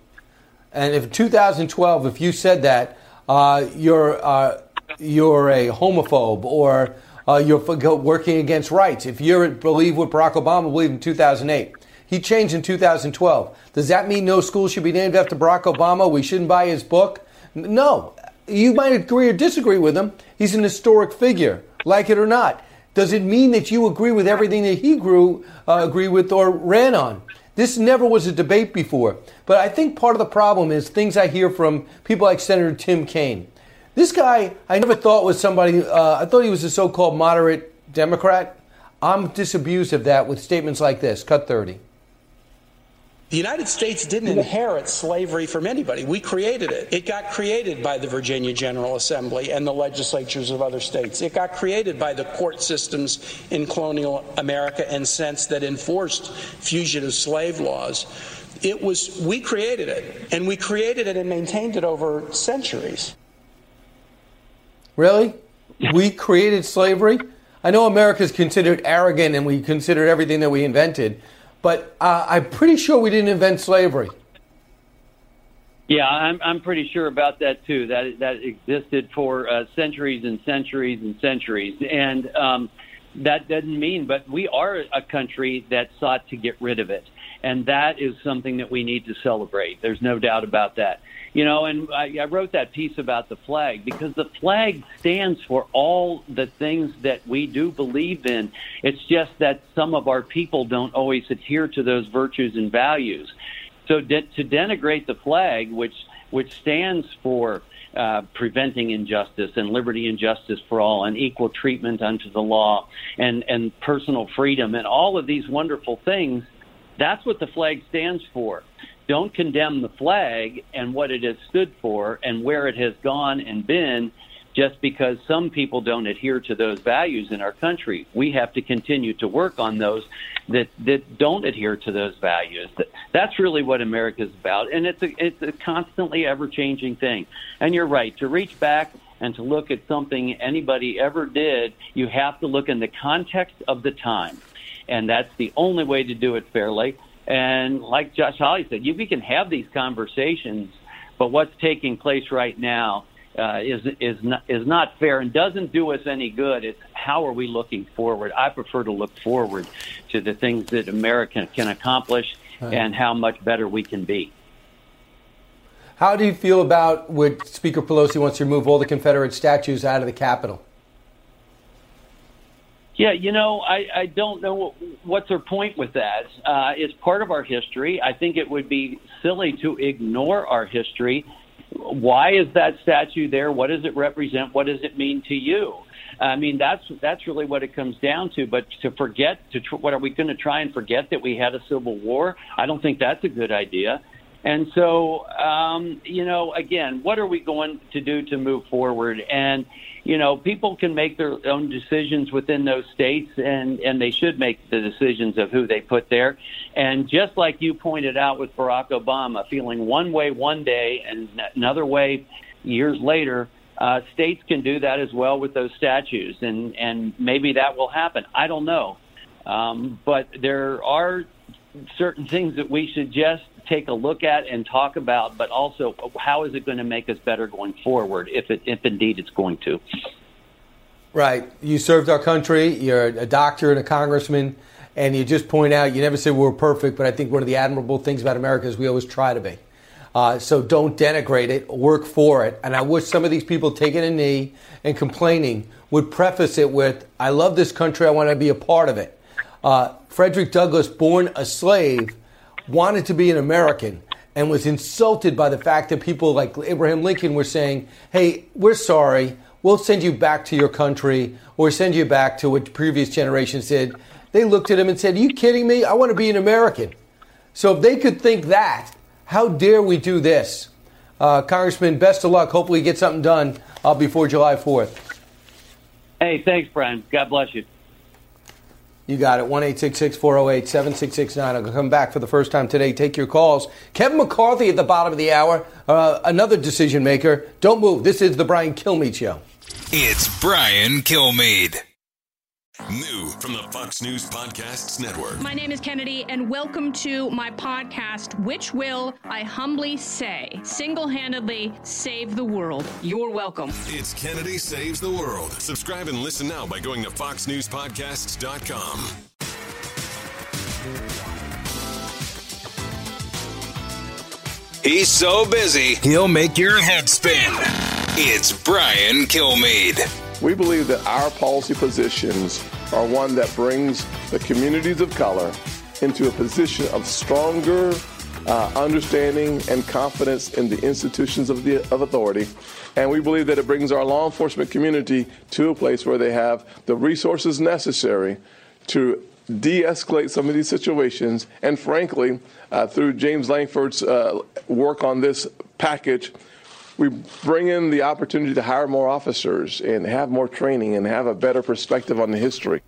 And if 2012, if you said that, uh, you're uh, you're a homophobe or uh, you're working against rights. If you believe what Barack Obama believed in 2008, he changed in 2012. Does that mean no school should be named after Barack Obama? We shouldn't buy his book? No. You might agree or disagree with him. He's an historic figure, like it or not. Does it mean that you agree with everything that he grew, uh, agree with or ran on? This never was a debate before. But I think part of the problem is things I hear from people like Senator Tim Kaine. This guy, I never thought was somebody, uh, I thought he was a so called moderate Democrat. I'm disabused of that with statements like this. Cut 30. The United States didn't inherit slavery from anybody. We created it. It got created by the Virginia General Assembly and the legislatures of other states. It got created by the court systems in colonial America and since that enforced fugitive slave laws. It was, we created it, and we created it and maintained it over centuries. Really? We created slavery? I know America is considered arrogant and we consider everything that we invented, but uh, I'm pretty sure we didn't invent slavery. Yeah, I'm I'm pretty sure about that too. That that existed for uh, centuries and centuries and centuries, and um, that doesn't mean. But we are a country that sought to get rid of it, and that is something that we need to celebrate. There's no doubt about that. You know, and I, I wrote that piece about the flag because the flag stands for all the things that we do believe in. It's just that some of our people don't always adhere to those virtues and values. So de- to denigrate the flag, which which stands for uh, preventing injustice and liberty and justice for all and equal treatment unto the law and and personal freedom and all of these wonderful things, that's what the flag stands for don't condemn the flag and what it has stood for and where it has gone and been just because some people don't adhere to those values in our country. We have to continue to work on those that, that don't adhere to those values. That's really what America is about. And it's a, it's a constantly ever changing thing. And you're right, to reach back and to look at something anybody ever did, you have to look in the context of the time. And that's the only way to do it fairly. And like Josh Hawley said, you, we can have these conversations, but what's taking place right now uh, is is not, is not fair and doesn't do us any good. It's how are we looking forward? I prefer to look forward to the things that America can accomplish right. and how much better we can be. How do you feel about what Speaker Pelosi wants to remove all the Confederate statues out of the Capitol? Yeah, you know, I, I don't know what's her point with that. Uh, it's part of our history. I think it would be silly to ignore our history. Why is that statue there? What does it represent? What does it mean to you? I mean, that's that's really what it comes down to. But to forget, to tr- what are we going to try and forget that we had a civil war? I don't think that's a good idea. And so, um, you know, again, what are we going to do to move forward? And you know, people can make their own decisions within those states, and and they should make the decisions of who they put there. And just like you pointed out with Barack Obama, feeling one way one day and another way years later, uh, states can do that as well with those statues, and and maybe that will happen. I don't know, um, but there are certain things that we just take a look at and talk about, but also how is it going to make us better going forward, if it, if indeed it's going to. Right. You served our country. You're a doctor and a congressman, and you just point out you never said we are perfect, but I think one of the admirable things about America is we always try to be. Uh, so don't denigrate it. Work for it. And I wish some of these people taking a knee and complaining would preface it with, "I love this country. I want to be a part of it." Uh, Frederick Douglass, born a slave, wanted to be an American and was insulted by the fact that people like Abraham Lincoln were saying, hey, we're sorry, we'll send you back to your country or send you back to what previous generations did. They looked at him and said, Are you kidding me? I want to be an American. So if they could think that, how dare we do this? Uh, Congressman, best of luck. Hopefully, you get something done uh, before July 4th. Hey, thanks, Brian. God bless you. You got it. 1 408 7669. I'll come back for the first time today. Take your calls. Kevin McCarthy at the bottom of the hour, uh, another decision maker. Don't move. This is the Brian Kilmeade Show. It's Brian Kilmeade. New from the Fox News Podcasts Network. My name is Kennedy, and welcome to my podcast, which will, I humbly say, single handedly save the world. You're welcome. It's Kennedy Saves the World. Subscribe and listen now by going to FoxNewsPodcasts.com. He's so busy, he'll make your head spin. It's Brian Kilmeade. We believe that our policy positions are one that brings the communities of color into a position of stronger uh, understanding and confidence in the institutions of, the, of authority. And we believe that it brings our law enforcement community to a place where they have the resources necessary to de escalate some of these situations. And frankly, uh, through James Lankford's uh, work on this package, we bring in the opportunity to hire more officers and have more training and have a better perspective on the history.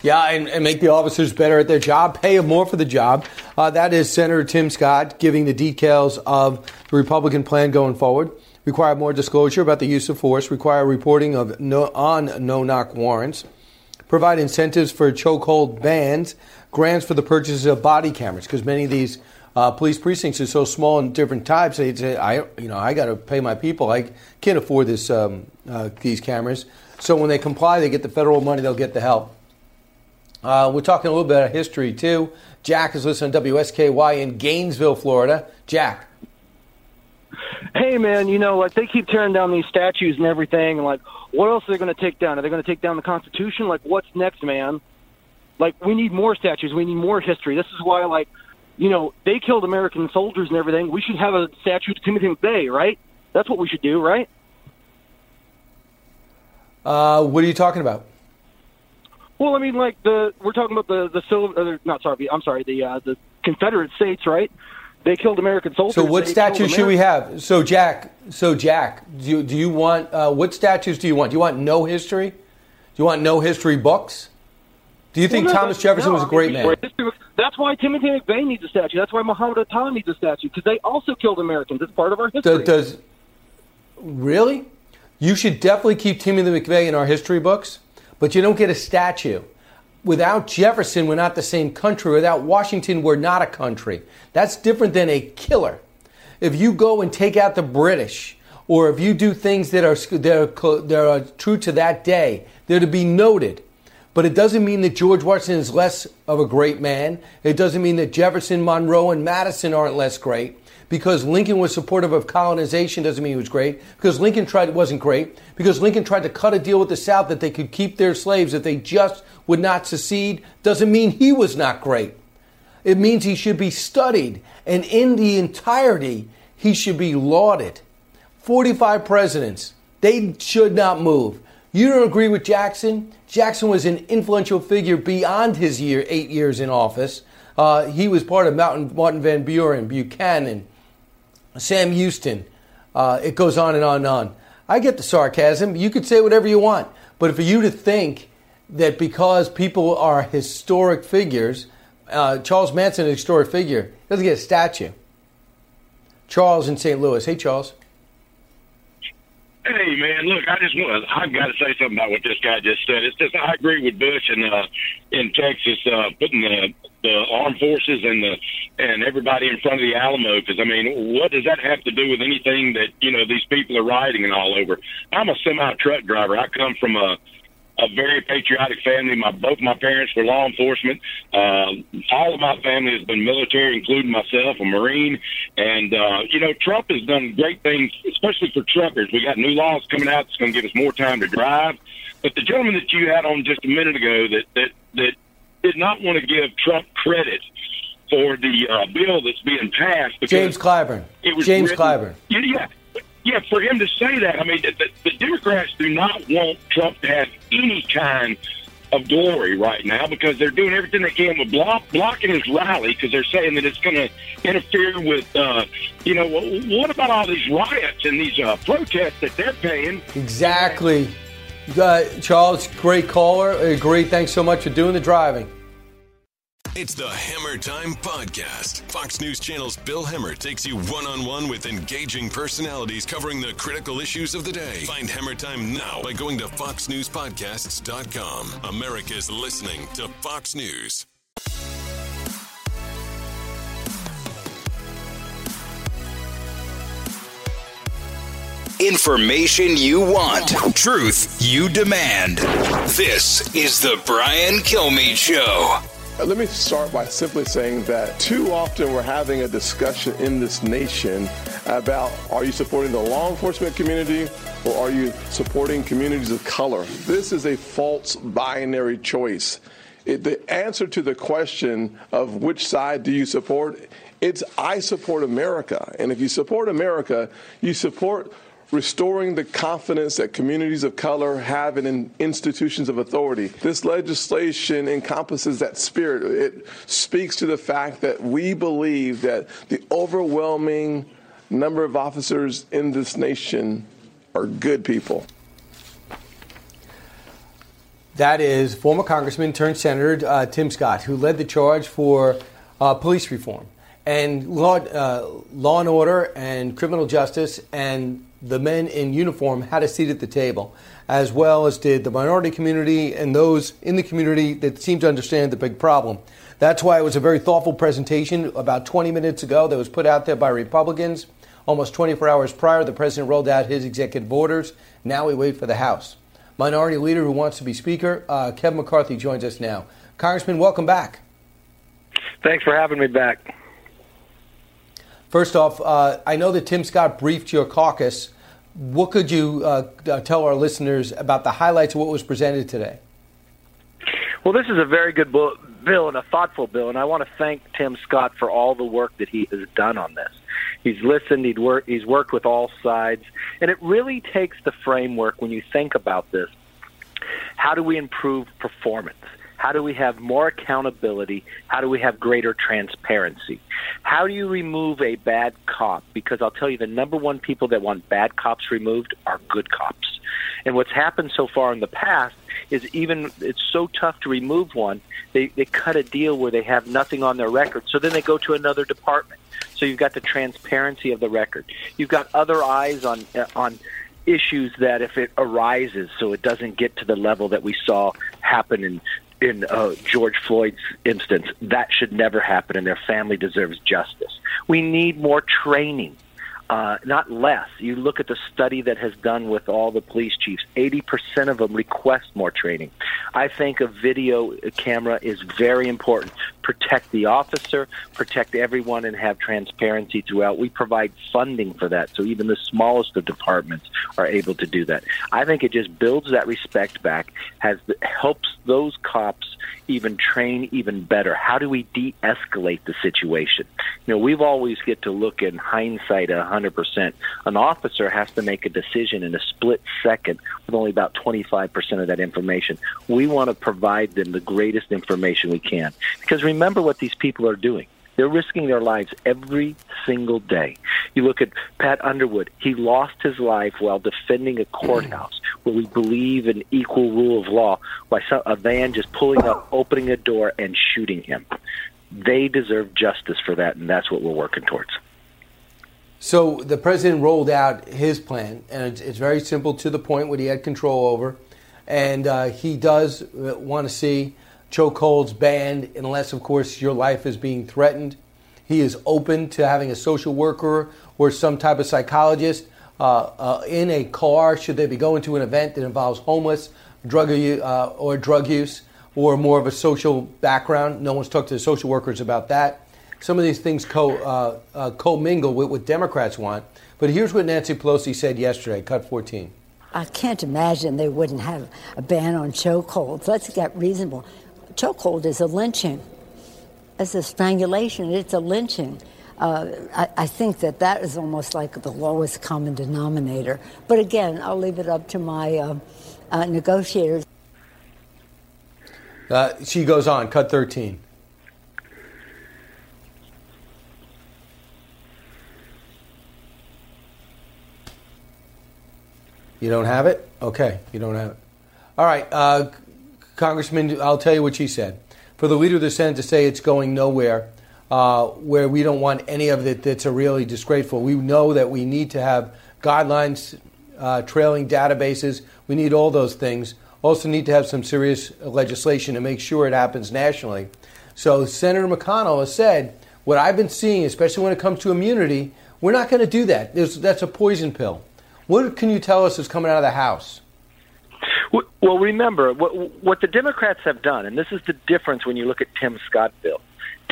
Yeah, and, and, make the officers better at their job, pay them more for the job. Uh, that is Senator Tim Scott giving the details of the Republican plan going forward. Require more disclosure about the use of force, require reporting of no, on no knock warrants, provide incentives for chokehold bans, grants for the purchase of body cameras, because many of these uh, police precincts are so small and different types. They say, I, you know, I got to pay my people. I can't afford this, um, uh, these cameras. So when they comply, they get the federal money. They'll get the help. Uh, we're talking a little bit of history too. Jack is listening to WSKY in Gainesville, Florida. Jack. Hey man, you know, like they keep tearing down these statues and everything, and like, what else are they going to take down? Are they going to take down the Constitution? Like, what's next, man? Like, we need more statues. We need more history. This is why, like, you know, they killed American soldiers and everything. We should have a statue to Timothy McVeigh, right? That's what we should do, right? Uh, what are you talking about? Well, I mean, like the we're talking about the the silver, uh, not sorry, I'm sorry, the uh, the Confederate States, right? They killed American soldiers. So, what statues should we have? So, Jack, so Jack, do you, do you want uh, what statues do you want? Do you want no history? Do you want no history books? Do you think well, Thomas Jefferson no, was a great I mean, man? That's why Timothy McVeigh needs a statue. That's why Muhammad Atta needs a statue because they also killed Americans. It's part of our history. Does, does really? You should definitely keep Timothy McVeigh in our history books, but you don't get a statue without Jefferson, we're not the same country. Without Washington, we're not a country. That's different than a killer. If you go and take out the British, or if you do things that are, that are, that are true to that day, they're to be noted. But it doesn't mean that George Washington is less of a great man. It doesn't mean that Jefferson, Monroe, and Madison aren't less great because Lincoln was supportive of colonization doesn't mean he was great. Because Lincoln tried wasn't great. Because Lincoln tried to cut a deal with the South that they could keep their slaves if they just would not secede doesn't mean he was not great. It means he should be studied, and in the entirety, he should be lauded. 45 presidents, they should not move. You don't agree with Jackson? Jackson was an influential figure beyond his year, eight years in office. Uh, he was part of Martin, Martin Van Buren, Buchanan, Sam Houston. Uh, it goes on and on and on. I get the sarcasm. You could say whatever you want. But for you to think that because people are historic figures, uh, Charles Manson, is a historic figure, doesn't get a statue. Charles in St. Louis. Hey, Charles. Hey man, look, I just want I've got to say something about what this guy just said. It's just I agree with Bush and uh, in Texas uh, putting the the armed forces and the and everybody in front of the Alamo because I mean, what does that have to do with anything that you know these people are riding and all over? I'm a semi truck driver. I come from a a very patriotic family. My both my parents were law enforcement. Uh, all of my family has been military, including myself, a Marine. And uh, you know, Trump has done great things, especially for truckers. We got new laws coming out that's going to give us more time to drive. But the gentleman that you had on just a minute ago that that that did not want to give Trump credit for the uh, bill that's being passed. James Clyburn. It was James written, Clyburn. Yeah, yeah yeah, for him to say that, I mean, the, the Democrats do not want Trump to have any kind of glory right now because they're doing everything they can with block, blocking his rally because they're saying that it's going to interfere with, uh, you know, what about all these riots and these uh, protests that they're paying? Exactly. Uh, Charles, great caller. Great. Thanks so much for doing the driving. It's the Hammer Time Podcast. Fox News Channel's Bill Hemmer takes you one on one with engaging personalities covering the critical issues of the day. Find Hammer Time now by going to FoxNewsPodcasts.com. America's listening to Fox News. Information you want, truth you demand. This is the Brian Kilmeade Show. Uh, let me start by simply saying that too often we're having a discussion in this nation about are you supporting the law enforcement community or are you supporting communities of color? This is a false binary choice. it, the answer to the question of which side do you support, it's I support America. And if you support America, you support restoring the confidence that communities of color have in institutions of authority. This legislation encompasses that spirit. It speaks to the fact that we believe that the overwhelming number of officers in this nation are good people. That is former Congressman turned Senator uh, Tim Scott, who led the charge for uh, police reform and law, uh, law and order and criminal justice and the men in uniform had a seat at the table, as well as did the minority community and those in the community that seem to understand the big problem. That's why it was a very thoughtful presentation about 20 minutes ago that was put out there by Republicans. Almost 24 hours prior, the president rolled out his executive orders. Now we wait for the House. Minority Leader who wants to be Speaker, uh, Kevin McCarthy, joins us now. Congressman, welcome back. Thanks for having me back. First off, uh, I know that Tim Scott briefed your caucus what could you uh, uh, tell our listeners about the highlights of what was presented today? Well, this is a very good bill and a thoughtful bill, and I want to thank Tim Scott for all the work that he has done on this. He's listened, he'd work, he's worked with all sides, and it really takes the framework when you think about this. How do we improve performance? How do we have more accountability? How do we have greater transparency? How do you remove a bad cop? Because I'll tell you, the number one people that want bad cops removed are good cops. And what's happened so far in the past is even it's so tough to remove one, they, they cut a deal where they have nothing on their record. So then they go to another department. So you've got the transparency of the record. You've got other eyes on uh, on issues that if it arises, so it doesn't get to the level that we saw happen in in uh, George Floyd's instance, that should never happen, and their family deserves justice. We need more training uh, not less. You look at the study that has done with all the police chiefs. 80% of them request more training. I think a video camera is very important. Protect the officer, protect everyone, and have transparency throughout. We provide funding for that, so even the smallest of departments are able to do that. I think it just builds that respect back, has helps those cops even train even better. How do we de-escalate the situation? You know, we've always get to look in hindsight at 100%. An officer has to make a decision in a split second with only about 25% of that information. We want to provide them the greatest information we can. Because remember what these people are doing. They're risking their lives every single day. You look at Pat Underwood. He lost his life while defending a courthouse where we believe in equal rule of law by a van just pulling up, opening a door, and shooting him. They deserve justice for that, and that's what we're working towards. So the president rolled out his plan, and it's, it's very simple to the point what he had control over. And uh, he does uh, want to see chokeholds banned unless, of course, your life is being threatened. He is open to having a social worker or some type of psychologist uh, uh, in a car should they be going to an event that involves homeless, drug uh, or drug use, or more of a social background. No one's talked to the social workers about that some of these things co uh, uh, commingle with what Democrats want. But here's what Nancy Pelosi said yesterday, cut 14. I can't imagine they wouldn't have a ban on chokeholds. Let's get reasonable. Chokehold is a lynching. It's a strangulation. It's a lynching. Uh, I, I, think that that is almost like the lowest common denominator. But again, I'll leave it up to my uh, uh, negotiators. Uh, she goes on, cut 13. You don't have it? Okay, you don't have it. All right, uh, Congressman, I'll tell you what she said. For the leader of the Senate to say it's going nowhere, uh, where we don't want any of it that's a really disgraceful. We know that we need to have guidelines, uh, trailing databases. We need all those things. Also, need to have some serious legislation to make sure it happens nationally. So, Senator McConnell has said, what I've been seeing, especially when it comes to immunity, we're not going to do that. There's, that's a poison pill. What can you tell us is coming out of the House? Well, remember what, what the Democrats have done, and this is the difference when you look at Tim Scott bill.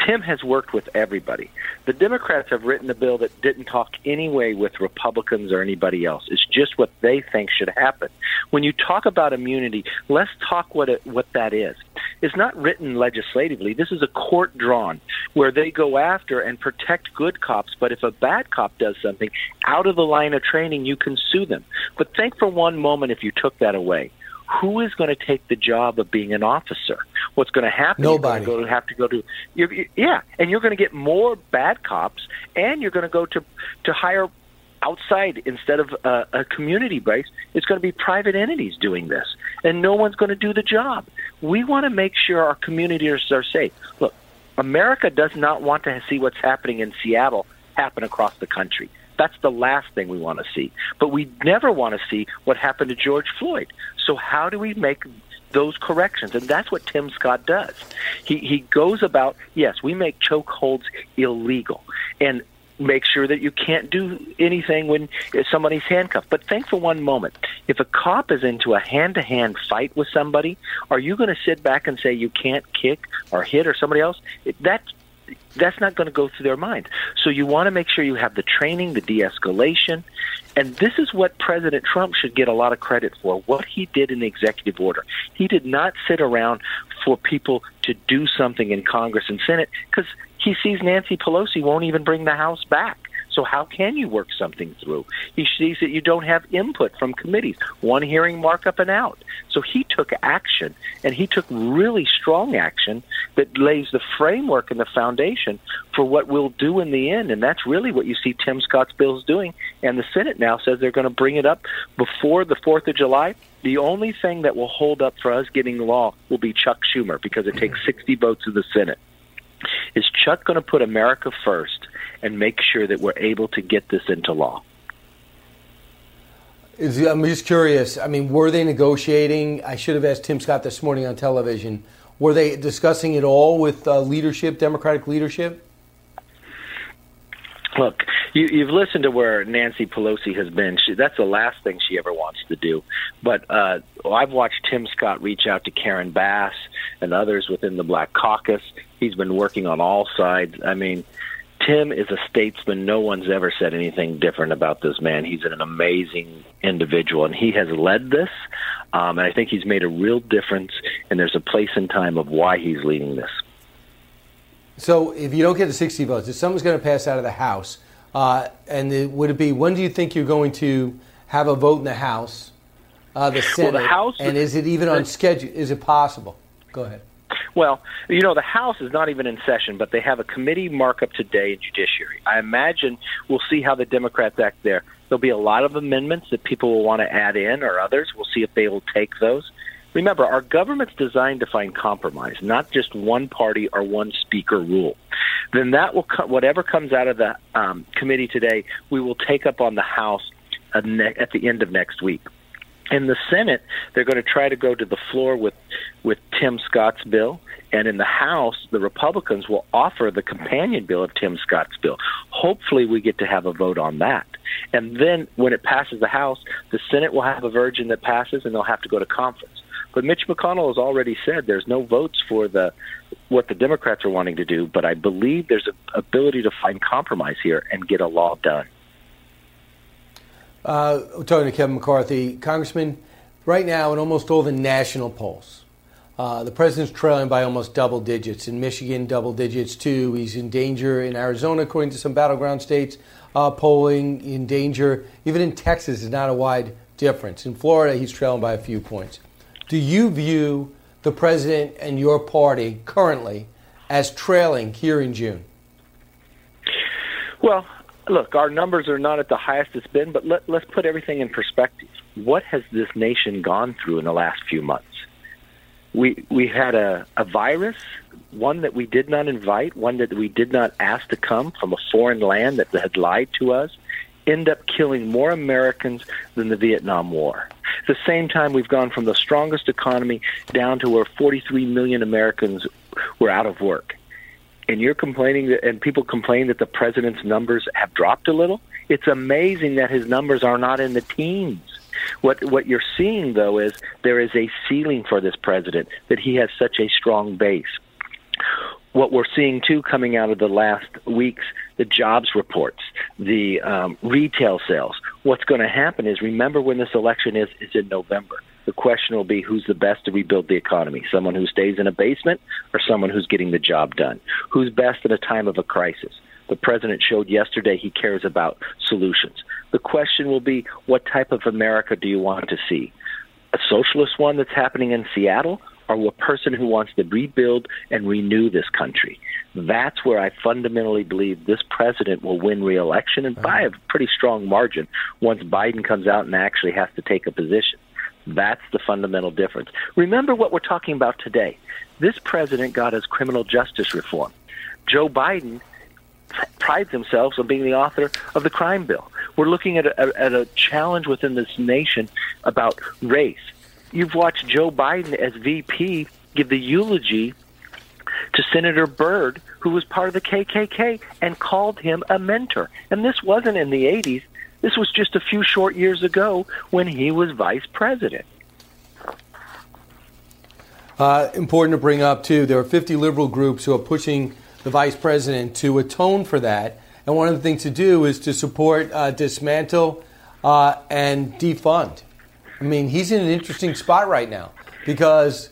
Tim has worked with everybody. The Democrats have written a bill that didn't talk any way with Republicans or anybody else. It's just what they think should happen. When you talk about immunity, let's talk what it, what that is. It's not written legislatively. This is a court drawn where they go after and protect good cops. But if a bad cop does something out of the line of training, you can sue them. But think for one moment if you took that away. Who is going to take the job of being an officer? What's going to happen? Nobody. You're going to have to go to, you're, yeah, and you're going to get more bad cops, and you're going to go to to hire outside instead of uh, a community base. It's going to be private entities doing this, and no one's going to do the job. We want to make sure our communities are safe. Look, America does not want to see what's happening in Seattle happen across the country. That's the last thing we want to see. But we never want to see what happened to George Floyd. So how do we make those corrections? And that's what Tim Scott does. He he goes about, yes, we make chokeholds illegal. And make sure that you can't do anything when somebody's handcuffed. But think for one moment. If a cop is into a hand-to-hand fight with somebody, are you going to sit back and say you can't kick or hit or somebody else? That's that's not going to go through their mind. So you want to make sure you have the training, the de-escalation, and this is what President Trump should get a lot of credit for. What he did in the executive order. He did not sit around for people to do something in Congress and Senate because he sees Nancy Pelosi won't even bring the House back. So how can you work something through? He sees that you don't have input from committees, one hearing markup and out. So he took action, and he took really strong action that lays the framework and the foundation for what we'll do in the end. And that's really what you see Tim Scott's bills doing. And the Senate now says they're going to bring it up before the 4th of July. The only thing that will hold up for us getting law will be Chuck Schumer because it takes 60 votes of the Senate. Is Chuck going to put America first and make sure that we're able to get this into law? Is, I'm just curious. I mean, were they negotiating? I should have asked Tim Scott this morning on television. Were they discussing it all with uh, leadership, Democratic leadership? Look, you, you've listened to where Nancy Pelosi has been. She, that's the last thing she ever wants to do. But uh, I've watched Tim Scott reach out to Karen Bass and others within the Black Caucus. He's been working on all sides. I mean, Tim is a statesman. No one's ever said anything different about this man. He's an amazing individual, and he has led this. Um, and I think he's made a real difference. And there's a place and time of why he's leading this. So, if you don't get the 60 votes, if someone's going to pass out of the House, uh, and it, would it be when do you think you're going to have a vote in the House, uh, the Senate, well, the House, and is it even on schedule? Is it possible? Go ahead. Well, you know, the House is not even in session, but they have a committee markup today in Judiciary. I imagine we'll see how the Democrats act there. There'll be a lot of amendments that people will want to add in, or others. We'll see if they will take those. Remember, our government's designed to find compromise, not just one party or one speaker rule. Then that will co- whatever comes out of the um, committee today, we will take up on the House at, at the end of next week. In the Senate, they're going to try to go to the floor with with Tim Scott's bill, and in the House, the Republicans will offer the companion bill of Tim Scott's bill. Hopefully, we get to have a vote on that. And then, when it passes the House, the Senate will have a version that passes, and they'll have to go to conference. But Mitch McConnell has already said there's no votes for the what the Democrats are wanting to do. But I believe there's an ability to find compromise here and get a law done. Uh, we're talking to Kevin McCarthy, Congressman. Right now, in almost all the national polls, uh, the president's trailing by almost double digits. In Michigan, double digits too. He's in danger in Arizona, according to some battleground states. Uh, polling in danger. Even in Texas, is not a wide difference. In Florida, he's trailing by a few points. Do you view the president and your party currently as trailing here in June? Well, look, our numbers are not at the highest it's been, but let, let's put everything in perspective. What has this nation gone through in the last few months? We we had a, a virus, one that we did not invite, one that we did not ask to come from a foreign land that had lied to us, end up killing more Americans than the Vietnam War. At the same time, we've gone from the strongest economy down to where 43 million Americans were out of work and you're complaining that, and people complain that the president's numbers have dropped a little. It's amazing that his numbers are not in the teens. What what you're seeing though is there is a ceiling for this president that he has such a strong base. What we're seeing too coming out of the last weeks, the jobs reports, the um, retail sales. what's going to happen is remember when this election is is in November. The question will be who's the best to rebuild the economy? Someone who stays in a basement or someone who's getting the job done? Who's best in a time of a crisis? The president showed yesterday he cares about solutions. The question will be what type of America do you want to see? A socialist one that's happening in Seattle or a person who wants to rebuild and renew this country? That's where I fundamentally believe this president will win re-election and by a pretty strong margin once Biden comes out and actually has to take a position. That's the fundamental difference. Remember what we're talking about today. This president got us criminal justice reform. Joe Biden prides himself on being the author of the crime bill. We're looking at a, at a challenge within this nation about race. You've watched Joe Biden as VP give the eulogy to Senator Byrd, who was part of the KKK, and called him a mentor. And this wasn't in the 80s. This was just a few short years ago when he was vice president. Uh, important to bring up, too, there are 50 liberal groups who are pushing the vice president to atone for that. And one of the things to do is to support, uh, dismantle, uh, and defund. I mean, he's in an interesting spot right now because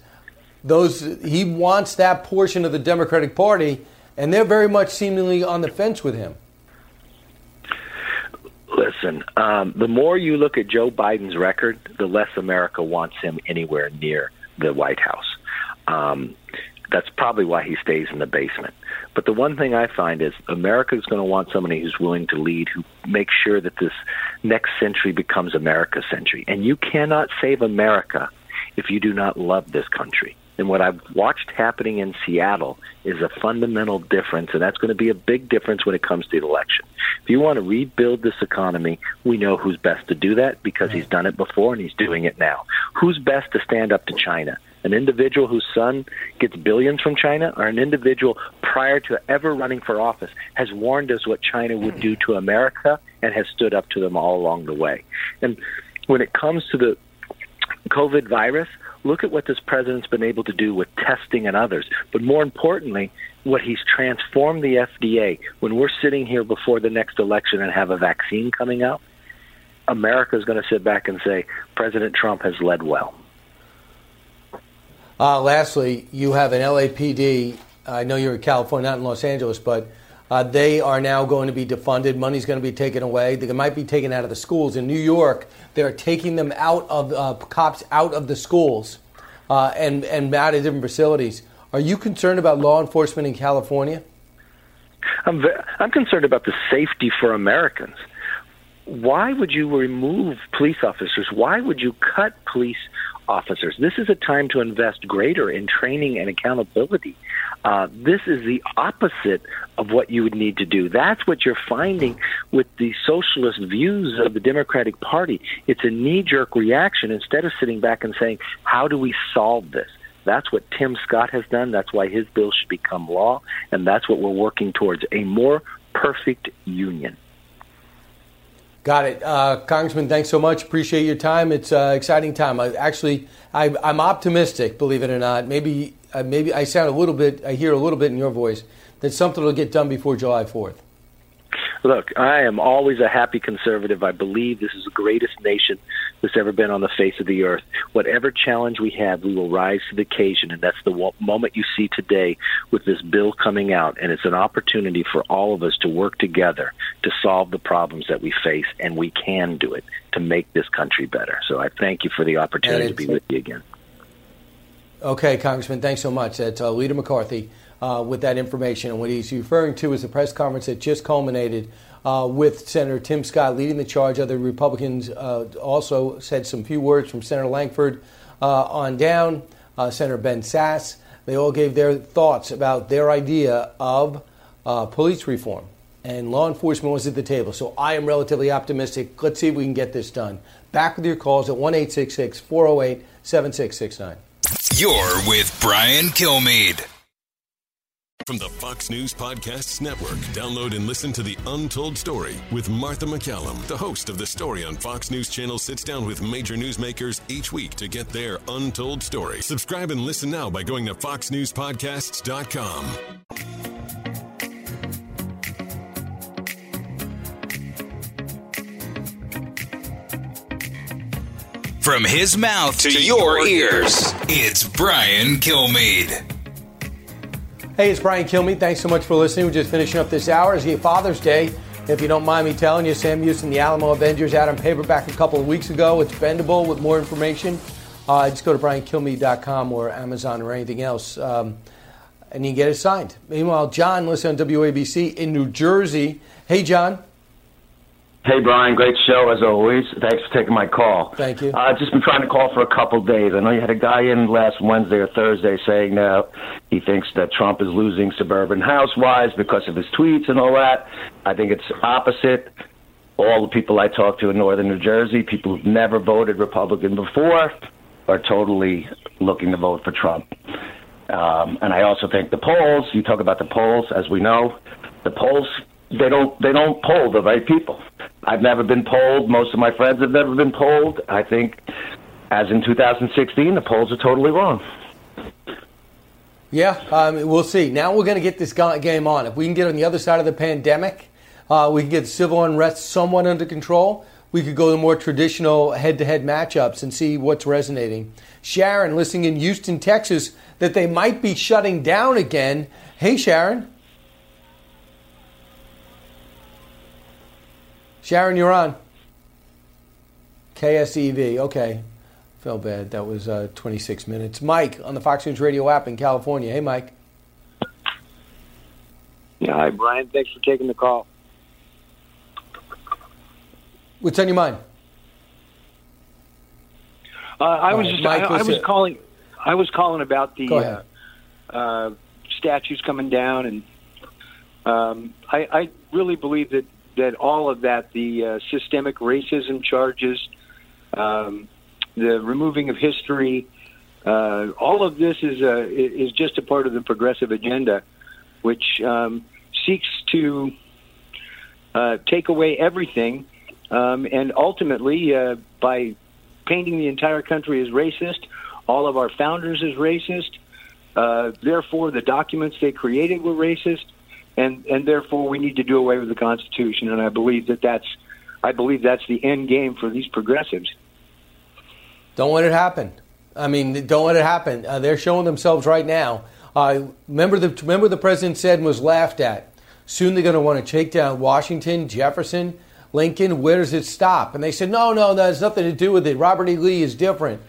those he wants that portion of the Democratic Party, and they're very much seemingly on the fence with him. Listen, um, the more you look at Joe Biden's record, the less America wants him anywhere near the White House. Um, that's probably why he stays in the basement. But the one thing I find is America is going to want somebody who's willing to lead, who makes sure that this next century becomes America's century. And you cannot save America if you do not love this country. And what I've watched happening in Seattle is a fundamental difference, and that's going to be a big difference when it comes to the election. If you want to rebuild this economy, we know who's best to do that because he's done it before and he's doing it now. Who's best to stand up to China? An individual whose son gets billions from China, or an individual prior to ever running for office has warned us what China would do to America and has stood up to them all along the way. And when it comes to the COVID virus, look at what this president's been able to do with testing and others. But more importantly, what he's transformed the FDA. When we're sitting here before the next election and have a vaccine coming out, America is going to sit back and say, President Trump has led well. Uh, lastly, you have an LAPD. I know you're in California, not in Los Angeles, but uh, they are now going to be defunded. Money's going to be taken away. They might be taken out of the schools. In New York, they're taking them out of uh, cops out of the schools uh, and and out of different facilities. Are you concerned about law enforcement in California? I'm ve- I'm concerned about the safety for Americans. Why would you remove police officers? Why would you cut police officers? This is a time to invest greater in training and accountability. Uh, this is the opposite of what you would need to do. That's what you're finding with the socialist views of the Democratic Party. It's a knee jerk reaction instead of sitting back and saying, how do we solve this? That's what Tim Scott has done. That's why his bill should become law. And that's what we're working towards a more perfect union. Got it, uh, Congressman. Thanks so much. Appreciate your time. It's an uh, exciting time. I, actually, I, am optimistic. Believe it or not, maybe uh, maybe I sound a little bit. I hear a little bit in your voice that something will get done before July 4th. Look, I am always a happy conservative. I believe this is the greatest nation that's ever been on the face of the earth. Whatever challenge we have, we will rise to the occasion, and that's the moment you see today with this bill coming out. And it's an opportunity for all of us to work together to solve the problems that we face, and we can do it to make this country better. So I thank you for the opportunity to be with you again. Okay, Congressman, thanks so much. That's uh, Leader McCarthy uh, with that information. And what he's referring to is the press conference that just culminated uh, with Senator Tim Scott leading the charge. Other Republicans uh, also said some few words from Senator Lankford uh, on down, uh, Senator Ben Sasse. They all gave their thoughts about their idea of uh, police reform. And law enforcement was at the table. So I am relatively optimistic. Let's see if we can get this done. Back with your calls at 1 408 7669. You're with Brian Kilmeade. From the Fox News Podcasts Network, download and listen to The Untold Story with Martha McCallum. The host of The Story on Fox News Channel sits down with major newsmakers each week to get their untold story. Subscribe and listen now by going to foxnewspodcasts.com. From his mouth to, your ears, it's Brian Kilmeade. Hey, it's Brian Kilmeade. Thanks so much for listening. We're just finishing up this hour. It's Father's Day. If you don't mind me telling you, Sam Houston, The Alamo Avengers, out on paperback a couple of weeks ago. It's bendable with more information. Uh, just go to briankilmeade.com or Amazon or anything else, um, and you can get it signed. Meanwhile, John, listen on WABC in New Jersey. Hey, John. Hey, Brian. Great show as always. Thanks for taking my call. Thank you. I've uh, just been trying to call for a couple days. I know you had a guy in last Wednesday or Thursday saying that he thinks that Trump is losing suburban housewives because of his tweets and all that. I think it's opposite. All the people I talk to in northern New Jersey, people who've never voted Republican before, are totally looking to vote for Trump. Um, and I also think the polls. You talk about the polls, as we know, the polls they don't they don't poll the right people. I've never been polled. Most of my friends have never been polled. I think, as in 2016, the polls are totally wrong. Yeah, um, we'll see. Now we're going to get this game on. If we can get on the other side of the pandemic, uh, we can get civil unrest somewhat under control. We could go to more traditional head-to-head matchups and see what's resonating. Sharon, listening in Houston, Texas, that they might be shutting down again. Hey, Sharon. Sharon, you're on. KSEV. Okay. Felt bad. That was uh, 26 minutes. Mike on the Fox News Radio app in California. Hey, Mike. Yeah, hi, Brian. Thanks for taking the call. What's on your mind? Uh, I was just Mike, I, I was it? calling. I was calling about the uh, uh, statues coming down, and um, I, I really believe that that all of that, the uh, systemic racism charges, um, the removing of history, uh, all of this is a, is just a part of the progressive agenda, which um, seeks to uh, take away everything, um, and ultimately, uh, by painting the entire country as racist, all of our founders as racist. Uh, therefore, the documents they created were racist and and therefore we need to do away with the Constitution. And I believe that that's I believe that's the end game for these progressives. Don't let it happen. I mean, don't let it happen. Uh, they're showing themselves right now. Uh, remember the remember the president said and was laughed at. Soon they're going to want to take down Washington, Jefferson, Lincoln. Where does it stop? And they said, no, no, that has nothing to do with it. Robert E. Lee is different.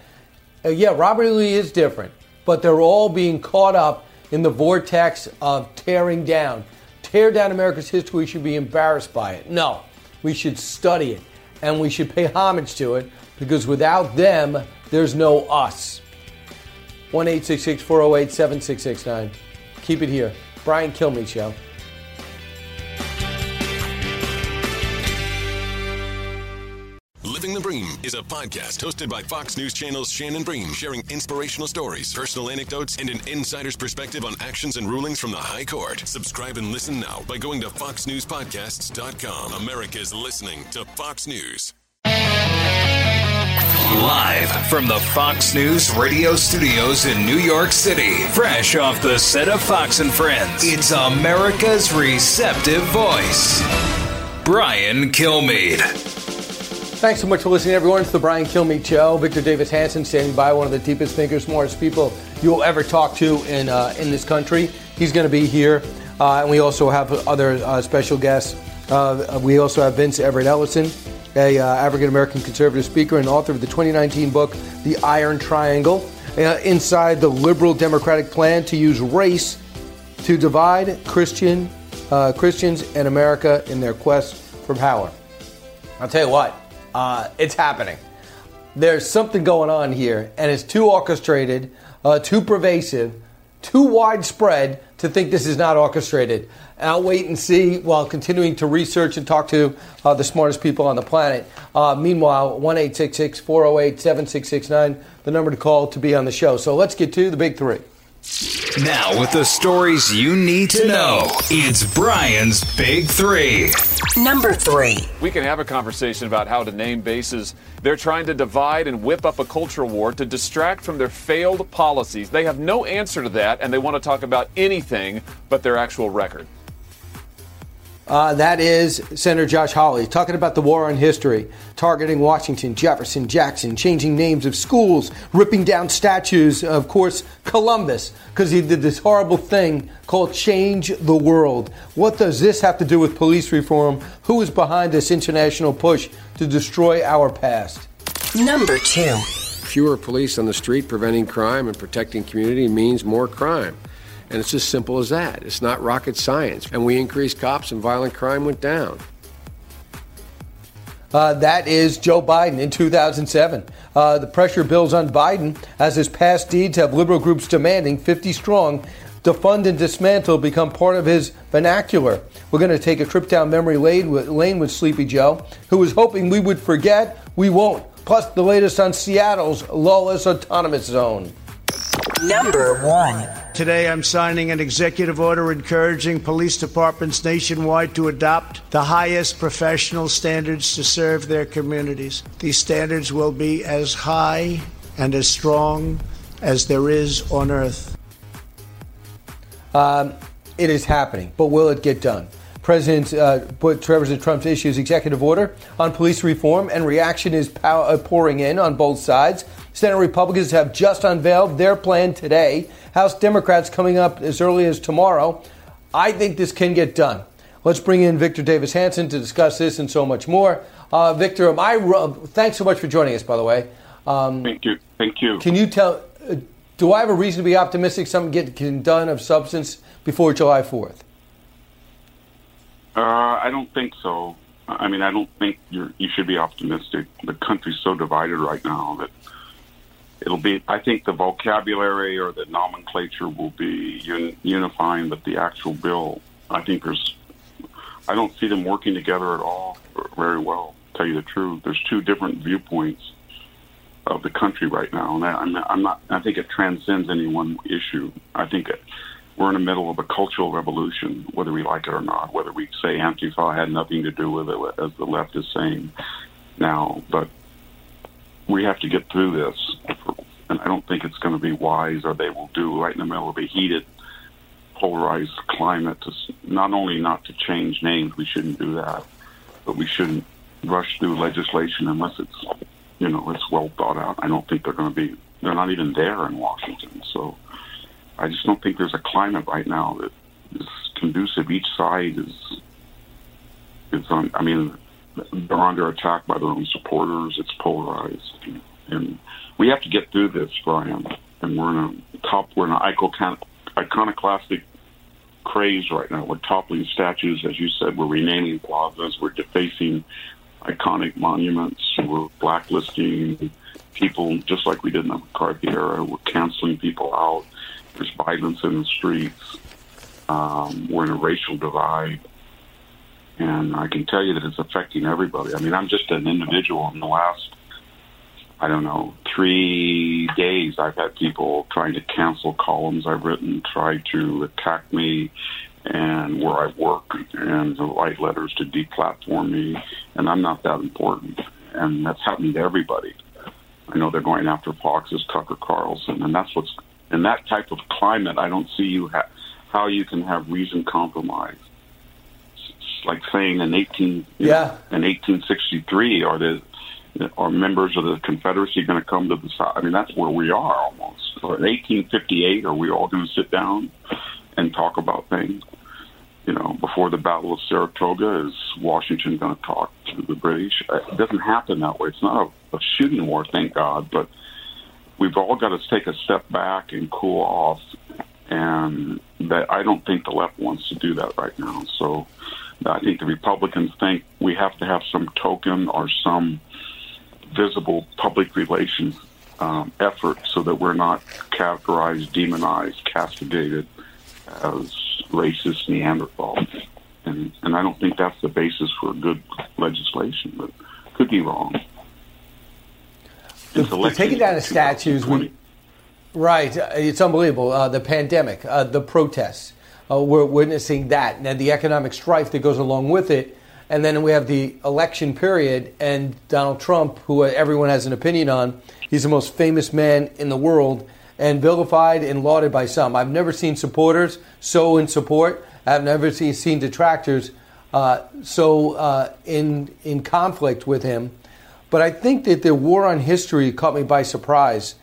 Uh, yeah, Robert E. Lee is different, but they're all being caught up in the vortex of tearing down. Tear down America's history, we should be embarrassed by it. No, we should study it and we should pay homage to it because without them, there's no us. 1 408 7669. Keep it here. Brian Kilmeade Show. Bream is a podcast hosted by Fox News Channel's Shannon Bream, sharing inspirational stories, personal anecdotes, and an insider's perspective on actions and rulings from the High Court. Subscribe and listen now by going to foxnewspodcasts.com. America's listening to Fox News. Live from the Fox News radio studios in New York City, fresh off the set of Fox and Friends, it's America's receptive voice, Brian Kilmeade. Thanks so much for listening, everyone. It's the Brian Kilmeade Show. Victor Davis Hanson standing by, one of the deepest thinkers, smartest people you'll ever talk to in uh, in this country. He's going to be here, uh, and we also have other uh, special guests. Uh, we also have Vince Everett Ellison, a uh, African American conservative speaker and author of the 2019 book The Iron Triangle. Uh, inside the liberal democratic plan to use race to divide Christian Christians and America in their quest for power. I'll tell you what. Uh, it's happening. There's something going on here, and it's too orchestrated, uh, too pervasive, too widespread to think this is not orchestrated. And I'll wait and see while continuing to research and talk to uh, the smartest people on the planet. Uh, meanwhile, 1 408 7669, the number to call to be on the show. So let's get to the big three. Now, with the stories you need to know, it's Brian's Big Three. Number three. We can have a conversation about how to name bases. They're trying to divide and whip up a culture war to distract from their failed policies. They have no answer to that, and they want to talk about anything but their actual record. Uh, that is Senator Josh Hawley talking about the war on history, targeting Washington, Jefferson, Jackson, changing names of schools, ripping down statues, of course, Columbus, because he did this horrible thing called Change the World. What does this have to do with police reform? Who is behind this international push to destroy our past? Number two. Fewer police on the street preventing crime and protecting community means more crime. And it's as simple as that. It's not rocket science. And we increased cops and violent crime went down. Uh, that is Joe Biden in 2007. Uh, the pressure builds on Biden as his past deeds have liberal groups demanding 50 strong defund and dismantle become part of his vernacular. We're going to take a trip down memory lane with, lane with Sleepy Joe, who was hoping we would forget. We won't. Plus, the latest on Seattle's lawless autonomous zone. Number one. Today, I'm signing an executive order encouraging police departments nationwide to adopt the highest professional standards to serve their communities. These standards will be as high and as strong as there is on earth. Um, it is happening, but will it get done? President uh, President Trump's issues executive order on police reform, and reaction is pow- uh, pouring in on both sides. Senate Republicans have just unveiled their plan today. House Democrats coming up as early as tomorrow. I think this can get done. Let's bring in Victor Davis Hanson to discuss this and so much more. Uh, Victor, I, thanks so much for joining us, by the way. Um, Thank you. Thank you. Can you tell, uh, do I have a reason to be optimistic something get can done of substance before July 4th? Uh, I don't think so. I mean, I don't think you should be optimistic. The country's so divided right now that it'll be. I think the vocabulary or the nomenclature will be un, unifying, but the actual bill, I think there's. I don't see them working together at all very well. To tell you the truth, there's two different viewpoints of the country right now, and I, I'm, I'm not. I think it transcends any one issue. I think it, we're in the middle of a cultural revolution, whether we like it or not. Whether we say Antifa had nothing to do with it, as the left is saying now, but we have to get through this, and I don't think it's going to be wise, or they will do right in the middle of a heated, polarized climate. To not only not to change names, we shouldn't do that, but we shouldn't rush through legislation unless it's, you know, it's well thought out. I don't think they're going to be. They're not even there in Washington, so I just don't think there's a climate right now that is conducive. Each side is is on. I mean, they're under attack by their own supporters. It's polarized, and we have to get through this, Brian. And we're in a top. We're in an iconoclastic craze right now. We're toppling statues, as you said. We're renaming plazas. We're defacing iconic monuments. We're blacklisting people, just like we did in the McCarthy era. We're canceling people out. There's violence in the streets. Um, we're in a racial divide. And I can tell you that it's affecting everybody. I mean, I'm just an individual. In the last, I don't know, three days, I've had people trying to cancel columns I've written, try to attack me and where I work, and write letters to deplatform me. And I'm not that important. And that's happening to everybody. I know they're going after Fox's Tucker Carlson, and that's what's in that type of climate, I don't see you ha- how you can have reason compromise. It's like saying in eighteen yeah. Know, in eighteen sixty three, are the are members of the Confederacy going to come to the side? I mean, that's where we are almost. Or in eighteen fifty eight, are we all going to sit down and talk about things? You know, before the Battle of Saratoga, is Washington going to talk to the British? Uh, it doesn't happen that way. It's not a, a shooting war, thank God, but we've all got to take a step back and cool off. And that I don't think the left wants to do that right now. So I think the Republicans think we have to have some token or some visible public relations um, effort so that we're not categorized, demonized, castigated as racist Neanderthals. And, and I don't think that's the basis for good legislation, but could be wrong the, taking down the statues. We, right, uh, it's unbelievable. Uh, the pandemic, uh, the protests, uh, we're witnessing that, and the economic strife that goes along with it. And then we have the election period, and Donald Trump, who everyone has an opinion on, he's the most famous man in the world, and vilified and lauded by some. I've never seen supporters so in support. I've never seen, seen detractors uh, so uh, in in conflict with him. But I think that the war on history caught me by surprise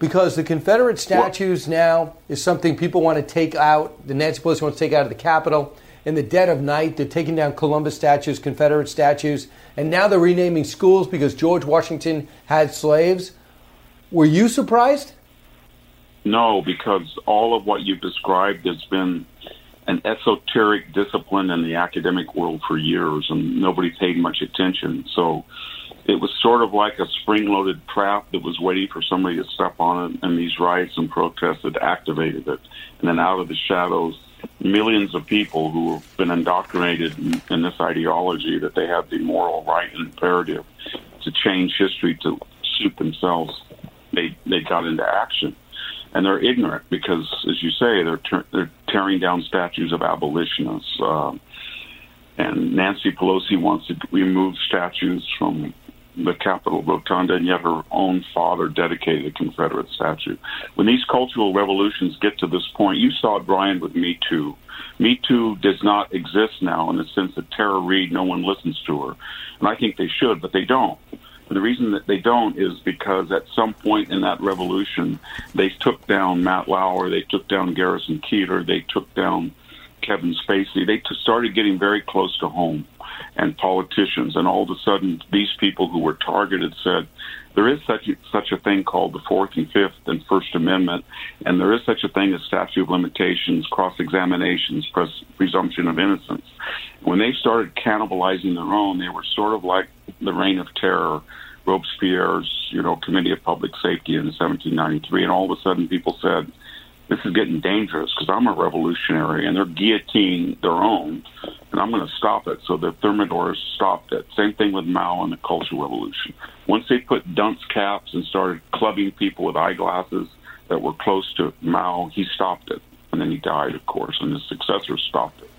because the Confederate statues now is something people want to take out. The Nancy Pelosi wants to take out of the Capitol. In the dead of night, they're taking down Columbus statues, Confederate statues, and now they're renaming schools because George Washington had slaves. Were you surprised? No, because all of what you've described has been an esoteric discipline in the academic world for years, and nobody paid much attention. So it was sort of like a spring-loaded trap that was waiting for somebody to step on it, and these riots and protests had activated it. And then out of the shadows, millions of people who have been indoctrinated in, in this ideology that they have the moral right and imperative to change history to suit themselves, they they got into action and they're ignorant because, as you say, they're ter- they're tearing down statues of abolitionists. Uh, and Nancy Pelosi wants to remove statues from the Capitol Rotunda, and yet her own father dedicated a Confederate statue. When these cultural revolutions get to this point, you saw it, Brian, with Me Too. Me Too does not exist now in the sense that Tara Reade, no one listens to her. And I think they should, but they don't. And the reason that they don't is because at some point in that revolution, they took down Matt Lauer, they took down Garrison Keillor, they took down Kevin Spacey. They t- started getting very close to home and politicians, and all of a sudden, these people who were targeted said, there is such a, such a thing called the Fourth and Fifth and First Amendment, and there is such a thing as statute of limitations, cross examinations, pres- presumption of innocence. When they started cannibalizing their own, they were sort of like the Reign of Terror, Robespierre's, you know, Committee of Public Safety in 1793, and all of a sudden people said, this is getting dangerous because I'm a revolutionary and they're guillotining their own, and I'm going to stop it. So the Thermidors stopped it. Same thing with Mao and the Cultural Revolution. Once they put dunce caps and started clubbing people with eyeglasses that were close to Mao, he stopped it. And then he died, of course, and his successor stopped it.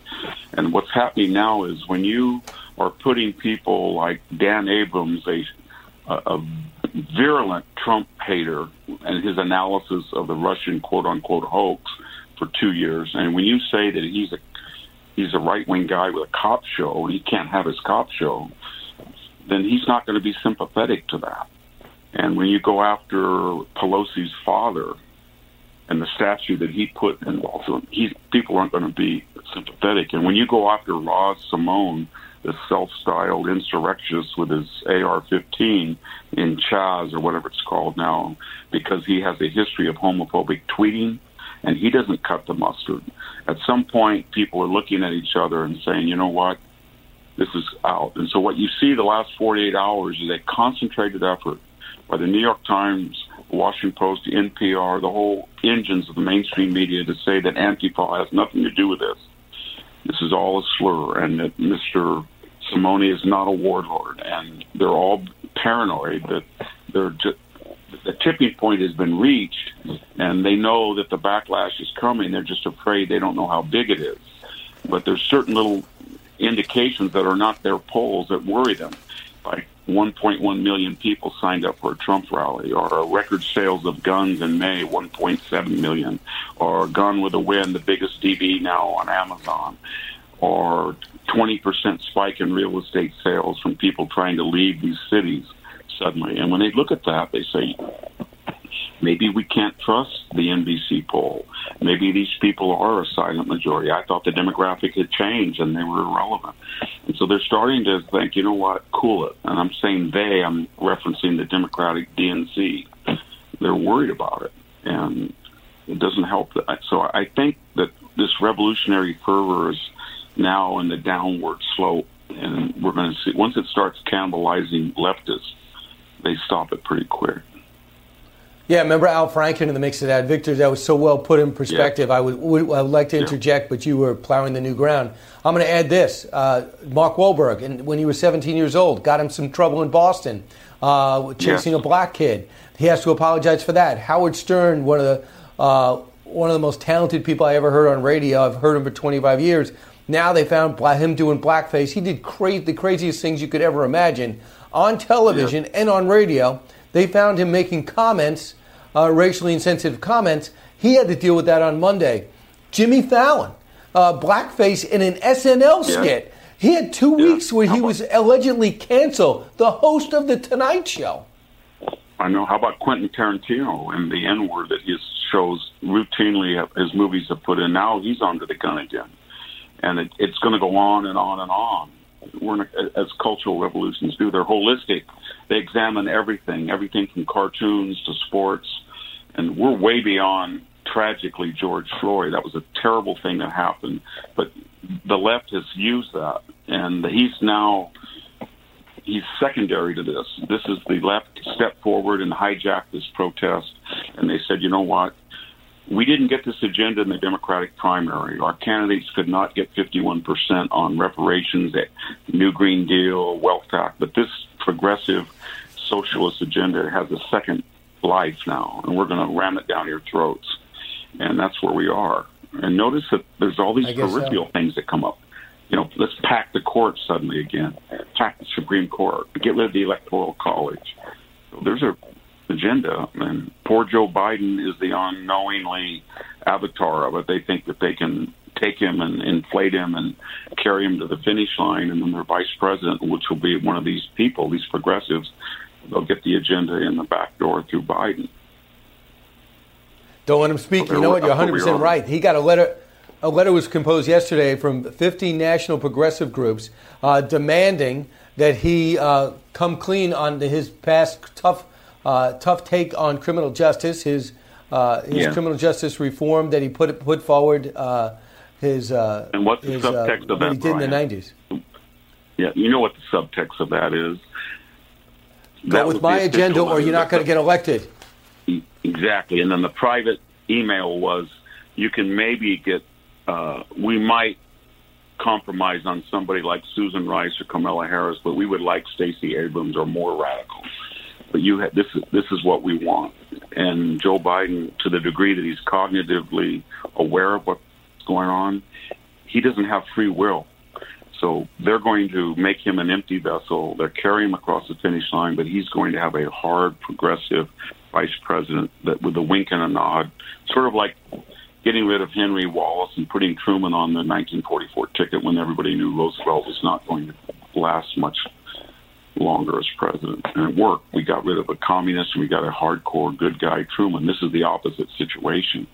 And what's happening now is when you are putting people like Dan Abrams, a, a virulent Trump hater and his analysis of the Russian quote unquote hoax for two years. And when you say that he's a he's a right wing guy with a cop show and he can't have his cop show, then he's not going to be sympathetic to that. And when you go after Pelosi's father and the statue that he put in, also he people aren't going to be sympathetic. And when you go after Raz Simone the self-styled insurrectionist with his AR-15 in Chaz or whatever it's called now, because he has a history of homophobic tweeting, and he doesn't cut the mustard. At some point, people are looking at each other and saying, "You know what? This is out." And so, what you see the last 48 hours is a concentrated effort by the New York Times, Washington Post, NPR, the whole engines of the mainstream media to say that Antifa has nothing to do with this. This is all a slur, and that Mr. Simone is not a warlord, and they're all paranoid that they're just, the tipping point has been reached, and they know that the backlash is coming. They're just afraid they don't know how big it is. But there's certain little indications that are not their polls that worry them, like 1.1 million people signed up for a Trump rally, or a record sales of guns in May, 1.7 million, or Gone with a Wind, the biggest DV now on Amazon, or 20% spike in real estate sales from people trying to leave these cities suddenly. And when they look at that, they say, maybe we can't trust the NBC poll. Maybe these people are a silent majority. I thought the demographic had changed and they were irrelevant. And so they're starting to think, you know what, cool it. And I'm saying they, I'm referencing the Democratic DNC. They're worried about it. And it doesn't help that. So I think that this revolutionary fervor is now in the downward slope, and we're going to see once it starts cannibalizing leftists, they stop it pretty quick. Yeah, remember Al Franken in the mix of that. Victor, that was so well put in perspective. Yeah. I, would, would, I would like to interject, yeah. but you were plowing the new ground. I'm going to add this. Uh, Mark Wahlberg, and when he was 17 years old, got him some trouble in Boston, uh, chasing yeah. a black kid. He has to apologize for that. Howard Stern, one of the uh, one of the most talented people I ever heard on radio. I've heard him for 25 years. Now they found him doing blackface. He did cra- the craziest things you could ever imagine on television and on radio. They found him making comments, uh, racially insensitive comments. He had to deal with that on Monday. Jimmy Fallon, uh, blackface in an SNL Yeah. skit. He had two weeks where he was allegedly canceled, the host of The Tonight Show. I know. How about Quentin Tarantino and the N word that his shows routinely, have, his movies have put in? Now he's under the gun again, and it, it's going to go on and on and on. We're in a, as cultural revolutions do. They're holistic. They examine everything, everything from cartoons to sports, and we're way beyond tragically George Floyd. That was a terrible thing that happened, but the left has used that, and he's now he's secondary to this. This is the left step forward and hijack this protest, and they said, you know what? We didn't get this agenda in the Democratic primary. Our candidates could not get 51% on reparations, New Green Deal, Wealth Act, but this progressive socialist agenda has a second life now, and we're going to ram it down your throats. And that's where we are. And notice that there's all these guess so. peripheral things that come up. You know, let's pack the court suddenly again, pack the Supreme Court, get rid of the Electoral College. So there's a agenda, and poor Joe Biden is the unknowingly avatar of it. They think that they can take him and inflate him and carry him to the finish line, and then their vice president, which will be one of these people, these progressives, they'll get the agenda in the back door through Biden. Don't let him speak. You know what? You're 100 percent right. He got a letter. A letter was composed yesterday from 15 national progressive groups uh, demanding that he uh, come clean on his past tough, uh, tough take on criminal justice, his uh, his Yeah. criminal justice reform that he put put forward. Uh, his uh, And what's the his, uh, subtext of what he that, did in the 90s. Yeah, you know what the subtext of that is. Go That with my agenda, or you're not going to get elected. Exactly. And then the private email was you can maybe get, uh, we might compromise on somebody like Susan Rice or Kamala Harris, but we would like Stacey Abrams or more radical. But you ha- this is this is what we want. And Joe Biden, to the degree that he's cognitively aware of what's going on, he doesn't have free will. So they're going to make him an empty vessel. They're carrying him across the finish line, but he's going to have a hard, progressive vice president that, with a wink and a nod, sort of like getting rid of Henry Wallace and putting Truman on the 1944 ticket when everybody knew Roosevelt was not going to last much longer as president. And it worked. We got rid of a communist and we got a hardcore good guy, Truman. This is the opposite situation.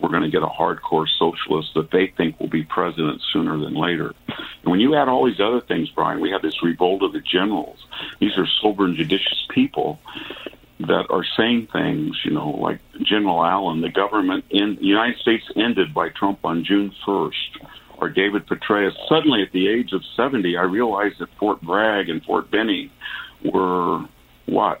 We're going to get a hardcore socialist that they think will be president sooner than later. And when you add all these other things, Brian, we have this revolt of the generals. These are sober and judicious people that are saying things, you know, like General Allen, the government in the United States ended by Trump on June 1st, or David Petraeus. Suddenly, at the age of 70, I realized that Fort Bragg and Fort Benning were what?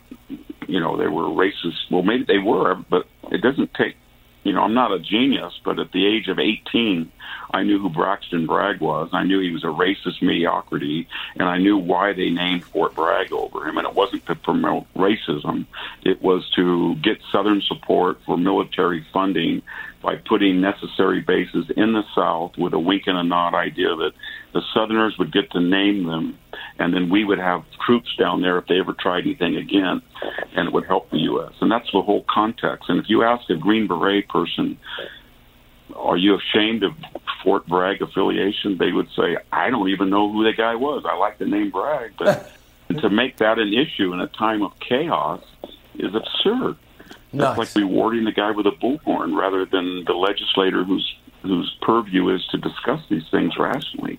You know, they were racist. Well, maybe they were, but it doesn't take, you know, I'm not a genius, but at the age of 18, I knew who Braxton Bragg was. I knew he was a racist mediocrity, and I knew why they named Fort Bragg over him. And it wasn't to promote racism, it was to get Southern support for military funding by putting necessary bases in the South with a wink and a nod idea that the Southerners would get to name them, and then we would have troops down there if they ever tried anything again, and it would help the U.S. And that's the whole context. And if you ask a Green Beret person, are you ashamed of Fort Bragg affiliation? They would say, I don't even know who the guy was. I like the name Bragg, but to make that an issue in a time of chaos is absurd. That's like rewarding the guy with a bullhorn rather than the legislator whose whose purview is to discuss these things rationally.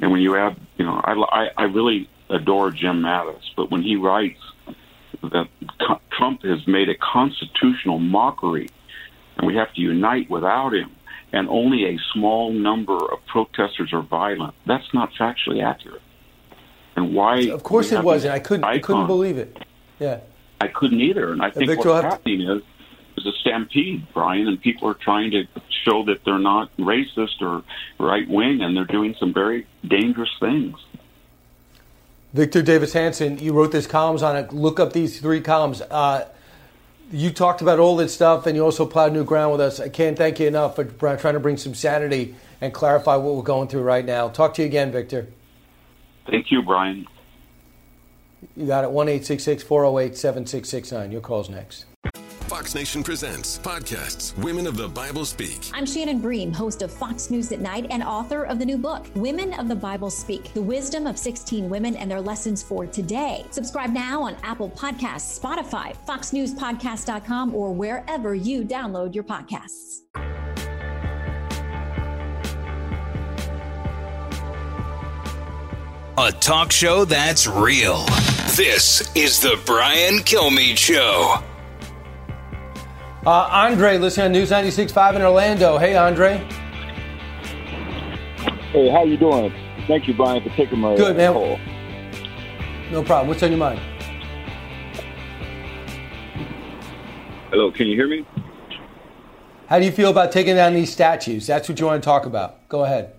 And when you add, you know, I, I, I really adore Jim Mattis, but when he writes that Trump has made a constitutional mockery and we have to unite without him, and only a small number of protesters are violent, that's not factually accurate. And why? Of course it wasn't. I couldn't. I couldn't believe it. Yeah. I couldn't either. And I think Victor, what's happening is is a stampede, Brian, and people are trying to show that they're not racist or right wing, and they're doing some very dangerous things. Victor Davis Hanson, you wrote these columns on it. Look up these three columns. Uh, you talked about all this stuff, and you also plowed new ground with us. I can't thank you enough for trying to bring some sanity and clarify what we're going through right now. Talk to you again, Victor. Thank you, Brian. You got it. 1 408 7669. Your call's next. Fox Nation Presents podcasts Women of the Bible Speak. I'm Shannon Bream, host of Fox News at Night and author of the new book, Women of the Bible Speak The Wisdom of 16 Women and Their Lessons for Today. Subscribe now on Apple Podcasts, Spotify, FoxNewsPodcast.com, or wherever you download your podcasts. A talk show that's real. This is The Brian Kilmeade Show. Uh, Andre, listening on News 96.5 in Orlando. Hey, Andre. Hey, how you doing? Thank you, Brian, for taking my Good, man. call. No problem. What's on your mind? Hello, can you hear me? How do you feel about taking down these statues? That's what you want to talk about. Go ahead.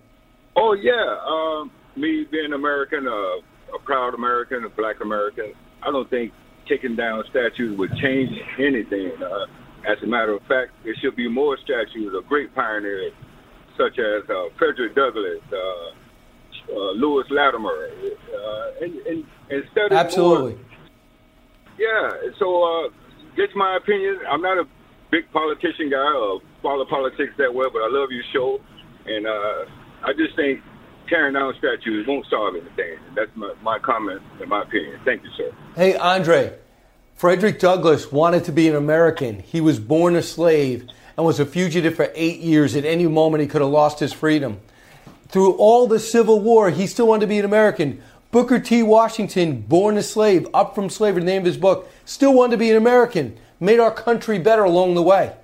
Oh yeah, um, me being American, uh, a proud American, a Black American. I don't think taking down statues would change anything. Uh, as a matter of fact, there should be more statues of great pioneers, such as uh, Frederick Douglass, uh, uh, Lewis Latimer, uh, and, and instead of Absolutely. More, yeah. So, uh, just my opinion. I'm not a big politician guy or follow politics that well, but I love your show, and uh, I just think tearing down statues won't solve anything. That's my, my comment and my opinion. Thank you, sir. Hey, Andre. Frederick Douglass wanted to be an American. He was born a slave and was a fugitive for eight years. At any moment, he could have lost his freedom. Through all the Civil War, he still wanted to be an American. Booker T. Washington, born a slave, up from slavery, the name of his book, still wanted to be an American, made our country better along the way.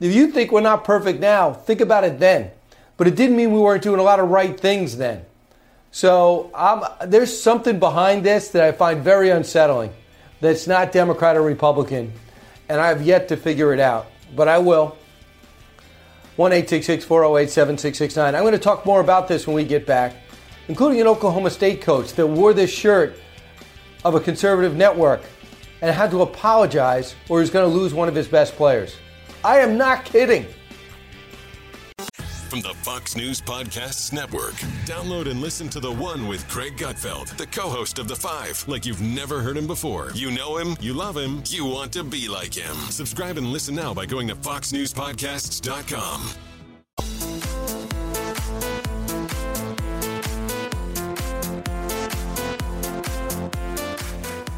If you think we're not perfect now, think about it then. But it didn't mean we weren't doing a lot of right things then. So um, there's something behind this that I find very unsettling that's not Democrat or Republican, and I have yet to figure it out, but I will. 1 408 7669. I'm going to talk more about this when we get back, including an Oklahoma State coach that wore this shirt of a conservative network and had to apologize or he's going to lose one of his best players. I am not kidding from the Fox News Podcasts Network. Download and listen to The One with Greg Gutfeld, the co host of The Five, like you've never heard him before. You know him, you love him, you want to be like him. Subscribe and listen now by going to FoxNewsPodcasts.com.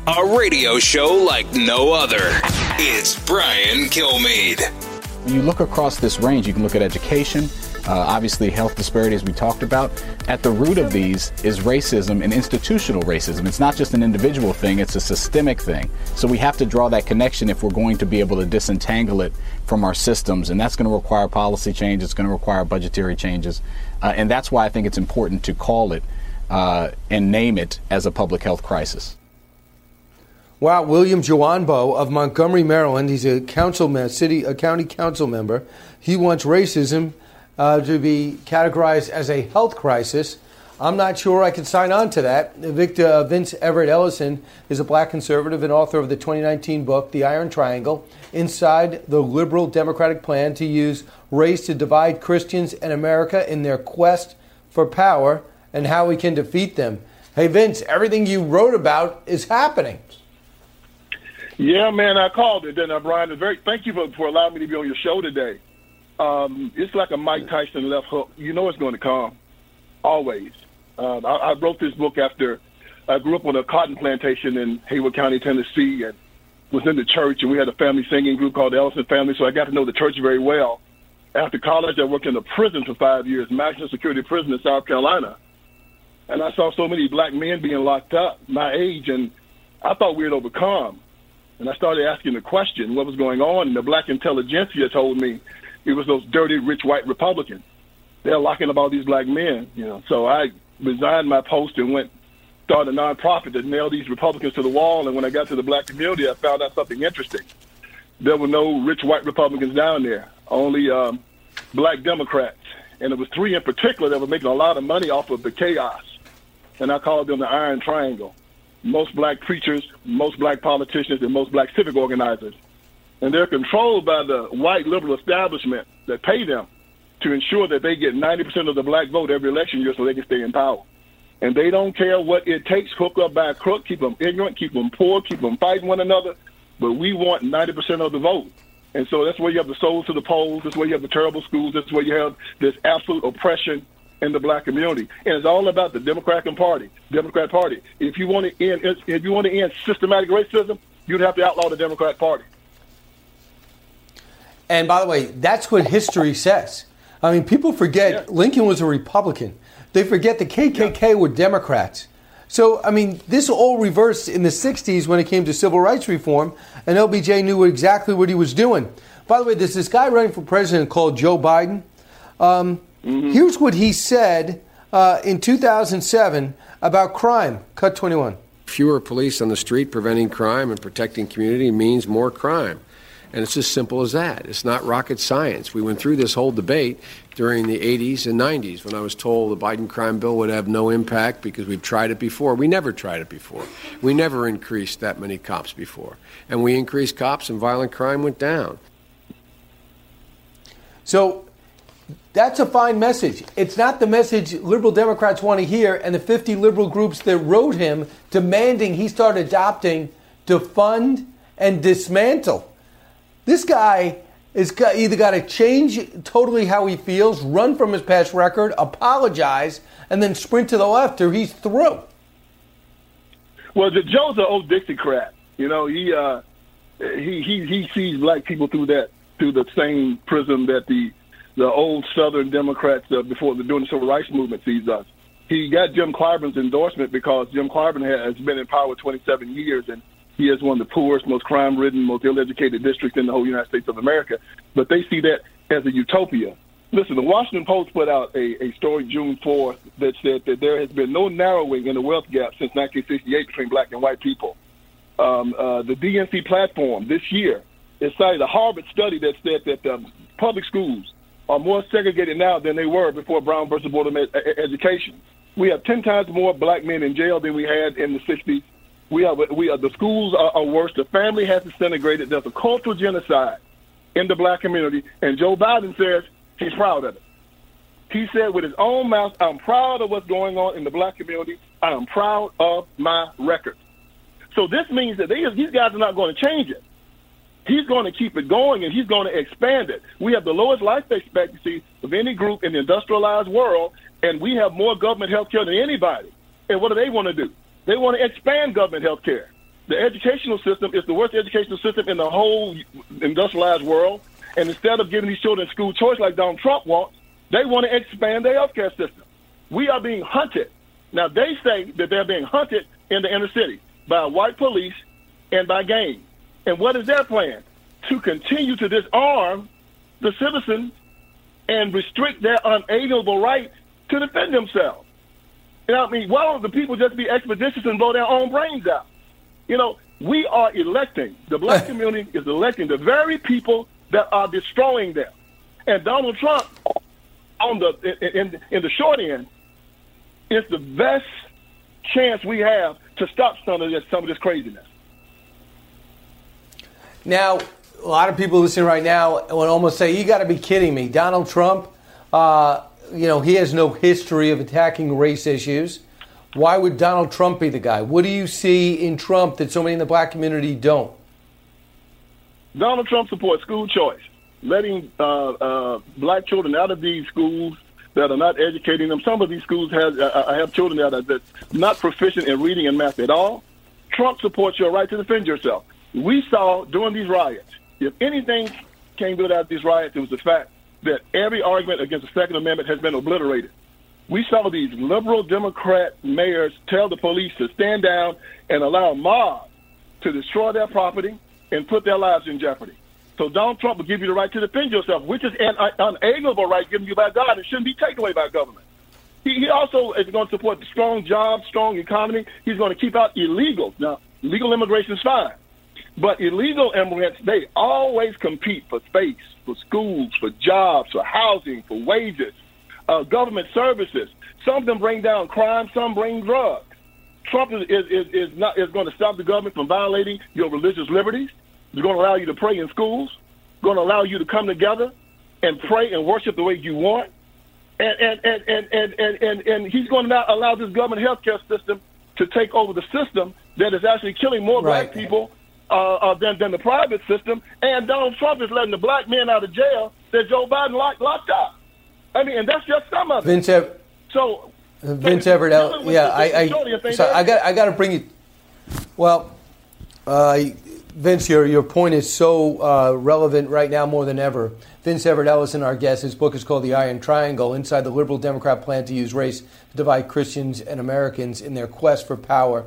A radio show like no other. It's Brian Kilmeade. When you look across this range, you can look at education, uh, obviously health disparities we talked about. At the root of these is racism and institutional racism. It's not just an individual thing, it's a systemic thing. So we have to draw that connection if we're going to be able to disentangle it from our systems. And that's going to require policy change, it's going to require budgetary changes. Uh, and that's why I think it's important to call it uh, and name it as a public health crisis. Wow, William Jawando of Montgomery, Maryland. He's a council city, a county council member. He wants racism uh, to be categorized as a health crisis. I'm not sure I can sign on to that. Victor uh, Vince Everett Ellison is a black conservative and author of the 2019 book, The Iron Triangle, inside the liberal Democratic plan to use race to divide Christians and America in their quest for power and how we can defeat them. Hey, Vince, everything you wrote about is happening. Yeah, man, I called it, didn't I, Brian? Very, thank you for, for allowing me to be on your show today um, it's like a Mike Tyson left hook. You know it's going to come, always. Um, I, I wrote this book after I grew up on a cotton plantation in Haywood County, Tennessee, and was in the church, and we had a family singing group called the Ellison Family, so I got to know the church very well. After college, I worked in a prison for five years, maximum security prison in South Carolina. And I saw so many black men being locked up my age, and I thought we had overcome. And I started asking the question, what was going on? And the black intelligentsia told me it was those dirty, rich white Republicans. They're locking up all these black men, you know. So I resigned my post and went started a nonprofit that nailed these Republicans to the wall. And when I got to the black community, I found out something interesting. There were no rich white Republicans down there, only um, black Democrats. And it was three in particular that were making a lot of money off of the chaos. And I called them the Iron Triangle. Most black preachers, most black politicians, and most black civic organizers and they're controlled by the white liberal establishment that pay them to ensure that they get 90% of the black vote every election year so they can stay in power. And they don't care what it takes, hook up by a crook, keep them ignorant, keep them poor, keep them fighting one another. but we want 90% of the vote. And so that's where you have the souls to the polls. That's where you have the terrible schools. That's where you have this absolute oppression in the black community. And it's all about the Democratic Party. Democrat Party. If you want to end, if you want to end systematic racism, you'd have to outlaw the Democrat Party. And by the way, that's what history says. I mean, people forget yeah. Lincoln was a Republican. They forget the KKK yeah. were Democrats. So, I mean, this all reversed in the 60s when it came to civil rights reform, and LBJ knew exactly what he was doing. By the way, there's this guy running for president called Joe Biden. Um, mm-hmm. Here's what he said uh, in 2007 about crime. Cut 21. Fewer police on the street preventing crime and protecting community means more crime. And it's as simple as that. It's not rocket science. We went through this whole debate during the 80s and 90s when I was told the Biden crime bill would have no impact because we've tried it before. We never tried it before. We never increased that many cops before. And we increased cops and violent crime went down. So that's a fine message. It's not the message liberal Democrats want to hear, and the 50 liberal groups that wrote him demanding he start adopting defund and dismantle. This guy is either got to change totally how he feels, run from his past record, apologize, and then sprint to the left, or he's through. Well, Joe's an old Dixiecrat. You know, he uh, he he he sees black people through that through the same prism that the the old Southern Democrats uh, before the during the civil rights movement sees us. He got Jim Clyburn's endorsement because Jim Clyburn has been in power 27 years and he is one of the poorest, most crime-ridden, most ill-educated districts in the whole United States of America. But they see that as a utopia. Listen, the Washington Post put out a, a story June 4th that said that there has been no narrowing in the wealth gap since 1968 between black and white people. Um, uh, the DNC platform this year is cited a Harvard study that said that um, public schools are more segregated now than they were before Brown versus Board of Education. We have 10 times more black men in jail than we had in the 60s we are we are the schools are, are worse. The family has disintegrated. There's a cultural genocide in the black community, and Joe Biden says he's proud of it. He said with his own mouth, "I'm proud of what's going on in the black community. I am proud of my record." So this means that they, these guys are not going to change it. He's going to keep it going, and he's going to expand it. We have the lowest life expectancy of any group in the industrialized world, and we have more government health care than anybody. And what do they want to do? They want to expand government health care. The educational system is the worst educational system in the whole industrialized world. And instead of giving these children school choice like Donald Trump wants, they want to expand their health care system. We are being hunted. Now, they say that they're being hunted in the inner city by white police and by gangs. And what is their plan? To continue to disarm the citizens and restrict their unalienable right to defend themselves. You know, what I mean, why don't the people just be expeditious and blow their own brains out? You know, we are electing, the black community is electing the very people that are destroying them. And Donald Trump, on the in, in the short end, is the best chance we have to stop some of this some of this craziness. Now, a lot of people listening right now would almost say, "You got to be kidding me!" Donald Trump uh, you know, he has no history of attacking race issues. Why would Donald Trump be the guy? What do you see in Trump that so many in the black community don't? Donald Trump supports school choice, letting uh, uh, black children out of these schools that are not educating them. Some of these schools have, uh, uh have children that are not proficient in reading and math at all. Trump supports your right to defend yourself. We saw during these riots, if anything came good out of these riots, it was the fact that every argument against the Second Amendment has been obliterated. We saw these liberal Democrat mayors tell the police to stand down and allow mobs to destroy their property and put their lives in jeopardy. So Donald Trump will give you the right to defend yourself, which is an uh, unalienable right given you by God and shouldn't be taken away by government. He, he also is going to support strong jobs, strong economy. He's going to keep out illegals. Now, legal immigration is fine. But illegal immigrants, they always compete for space, for schools, for jobs, for housing, for wages, uh, government services. Some of them bring down crime, some bring drugs. Trump is, is, is, not, is going to stop the government from violating your religious liberties. He's going to allow you to pray in schools, going to allow you to come together and pray and worship the way you want. And, and, and, and, and, and, and, and he's going to not allow this government health care system to take over the system that is actually killing more right. black people uh, uh, than, than the private system. And Donald Trump is letting the black men out of jail that Joe Biden locked, locked up. I mean, and that's just some of it. Vince, Ev- so Vince Everett, yeah, I, I, so I got, I got to bring you. Well, uh, Vince, your your point is so uh, relevant right now more than ever. Vince Everett Ellison, our guest, his book is called The Iron Triangle Inside the Liberal Democrat Plan to Use Race to Divide Christians and Americans in Their Quest for Power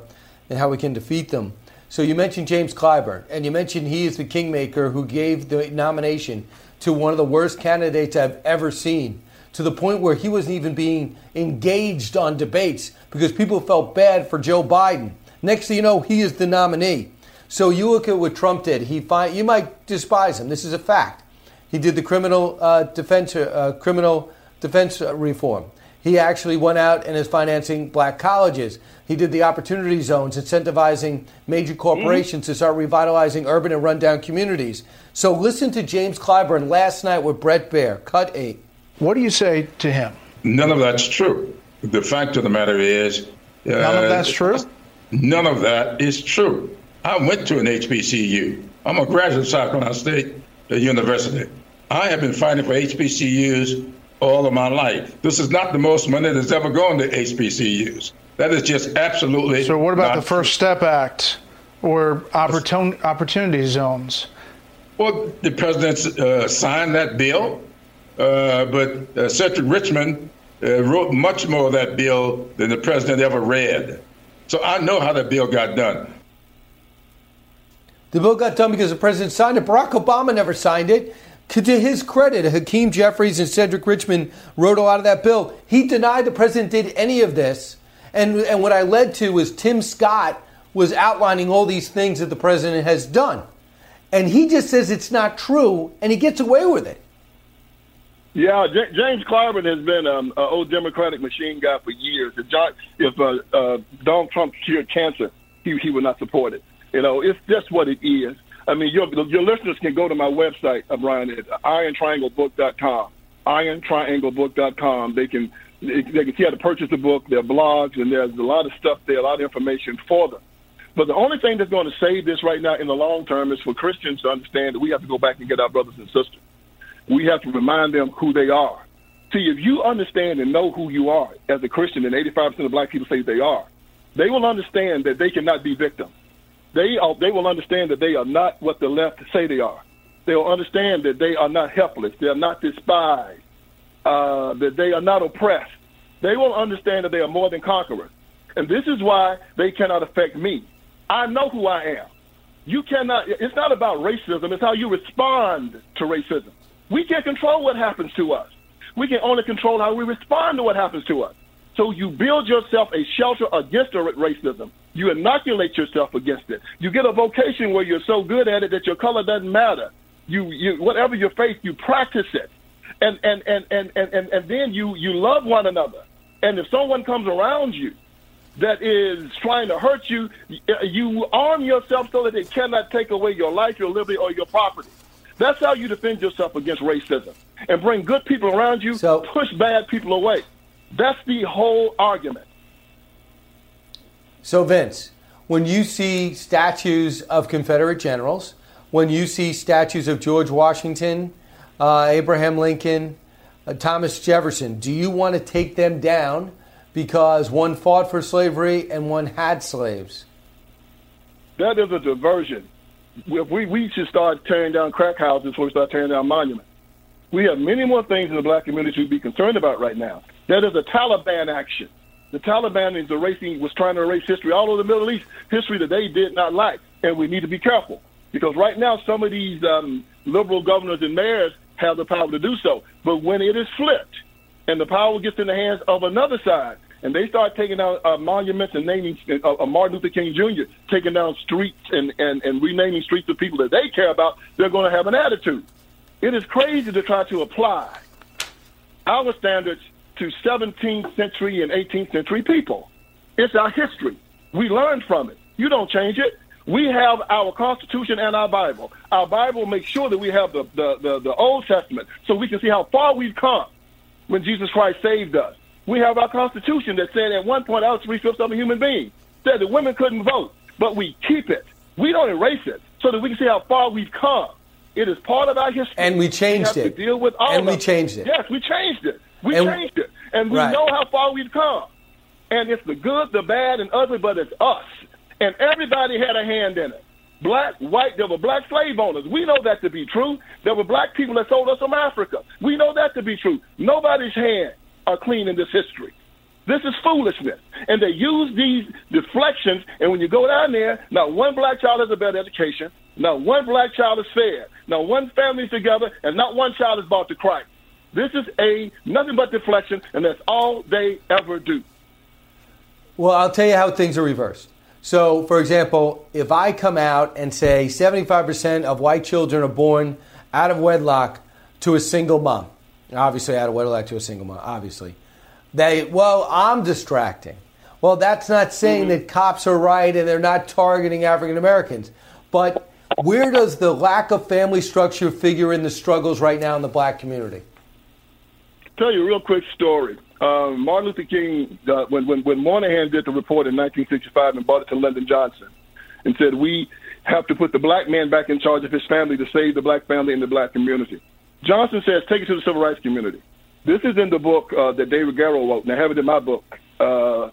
and How We Can Defeat Them. So you mentioned James Clyburn, and you mentioned he is the kingmaker who gave the nomination to one of the worst candidates I've ever seen, to the point where he wasn't even being engaged on debates because people felt bad for Joe Biden. Next thing you know, he is the nominee. So you look at what Trump did. He find, you might despise him. This is a fact. He did the criminal uh, defense uh, criminal defense reform. He actually went out and is financing black colleges. He did the opportunity zones, incentivizing major corporations mm-hmm. to start revitalizing urban and rundown communities. So listen to James Clyburn last night with Bret Baier, cut eight. What do you say to him? None of that's true. The fact of the matter is, uh, none of that's true. None of that is true. I went to an HBCU. I'm a graduate of South Carolina State University. I have been fighting for HBCUs all of my life. This is not the most money that's ever gone to HBCUs. That is just absolutely. So, what about the First Step Act or opportun- opportunity zones? Well, the president uh, signed that bill, uh, but uh, Cedric Richmond uh, wrote much more of that bill than the president ever read. So I know how the bill got done. The bill got done because the president signed it. Barack Obama never signed it. To his credit, Hakeem Jeffries and Cedric Richmond wrote a lot of that bill. He denied the president did any of this. And, and what I led to was Tim Scott was outlining all these things that the president has done. And he just says it's not true, and he gets away with it. Yeah, J- James Clyburn has been um, an old Democratic machine guy for years. If, John, if uh, uh, Donald Trump cured cancer, he, he would not support it. You know, it's just what it is. I mean, your your listeners can go to my website, uh, Brian, at irontrianglebook.com. Irontrianglebook.com. They can they can see how to purchase the book. There are blogs, and there's a lot of stuff there, a lot of information for them. But the only thing that's going to save this right now in the long term is for Christians to understand that we have to go back and get our brothers and sisters. We have to remind them who they are. See, if you understand and know who you are as a Christian, and 85% of black people say they are, they will understand that they cannot be victims they are, they will understand that they are not what the left say they are. They will understand that they are not helpless. They are not despised. Uh, that they are not oppressed. They will understand that they are more than conquerors. And this is why they cannot affect me. I know who I am. You cannot, it's not about racism, it's how you respond to racism. We can't control what happens to us. We can only control how we respond to what happens to us. So you build yourself a shelter against racism. You inoculate yourself against it. You get a vocation where you're so good at it that your color doesn't matter. You, you whatever your faith, you practice it. And and, and, and, and, and, and then you, you love one another. And if someone comes around you that is trying to hurt you, you arm yourself so that they cannot take away your life, your liberty, or your property. That's how you defend yourself against racism and bring good people around you, so, push bad people away. That's the whole argument. So, Vince, when you see statues of Confederate generals, when you see statues of George Washington, uh, Abraham Lincoln, uh, Thomas Jefferson, do you want to take them down because one fought for slavery and one had slaves? That is a diversion. We, we should start tearing down crack houses before we start tearing down monuments. We have many more things in the black community to be concerned about right now. That is a Taliban action. The Taliban is erasing, was trying to erase history all over the Middle East, history that they did not like. And we need to be careful because right now some of these um, liberal governors and mayors have the power to do so. But when it is flipped and the power gets in the hands of another side, and they start taking down uh, monuments and naming uh, uh, Martin Luther King Jr., taking down streets and, and, and renaming streets of people that they care about, they're going to have an attitude. It is crazy to try to apply our standards to 17th century and 18th century people. It's our history. We learn from it. You don't change it. We have our Constitution and our Bible. Our Bible makes sure that we have the, the, the, the Old Testament so we can see how far we've come when Jesus Christ saved us. We have our Constitution that said at one point I was three fifths of a human being, said that women couldn't vote, but we keep it. We don't erase it. so that we can see how far we've come. It is part of our history. And we changed we it. deal with all and we changed it. Yes, we changed it. We and changed it. And we right. know how far we've come. And it's the good, the bad, and ugly, but it's us. And everybody had a hand in it. Black, white, there were black slave owners. We know that to be true. There were black people that sold us from Africa. We know that to be true. Nobody's hands are clean in this history. This is foolishness. And they use these deflections, and when you go down there, not one black child has a better education, not one black child is fed, not one family's together, and not one child is brought to Christ. This is a nothing but deflection, and that's all they ever do. Well, I'll tell you how things are reversed. So, for example, if I come out and say 75% of white children are born out of wedlock to a single mom, obviously out of wedlock to a single mom, obviously, they, well, I'm distracting. Well, that's not saying mm-hmm. that cops are right and they're not targeting African Americans. But where does the lack of family structure figure in the struggles right now in the black community? Tell you a real quick story. Um, Martin Luther King, uh, when, when, when Moynihan did the report in 1965 and brought it to Lyndon Johnson and said, we have to put the black man back in charge of his family to save the black family and the black community. Johnson says, take it to the civil rights community. This is in the book uh, that David Garrow wrote, and I have it in my book. Uh,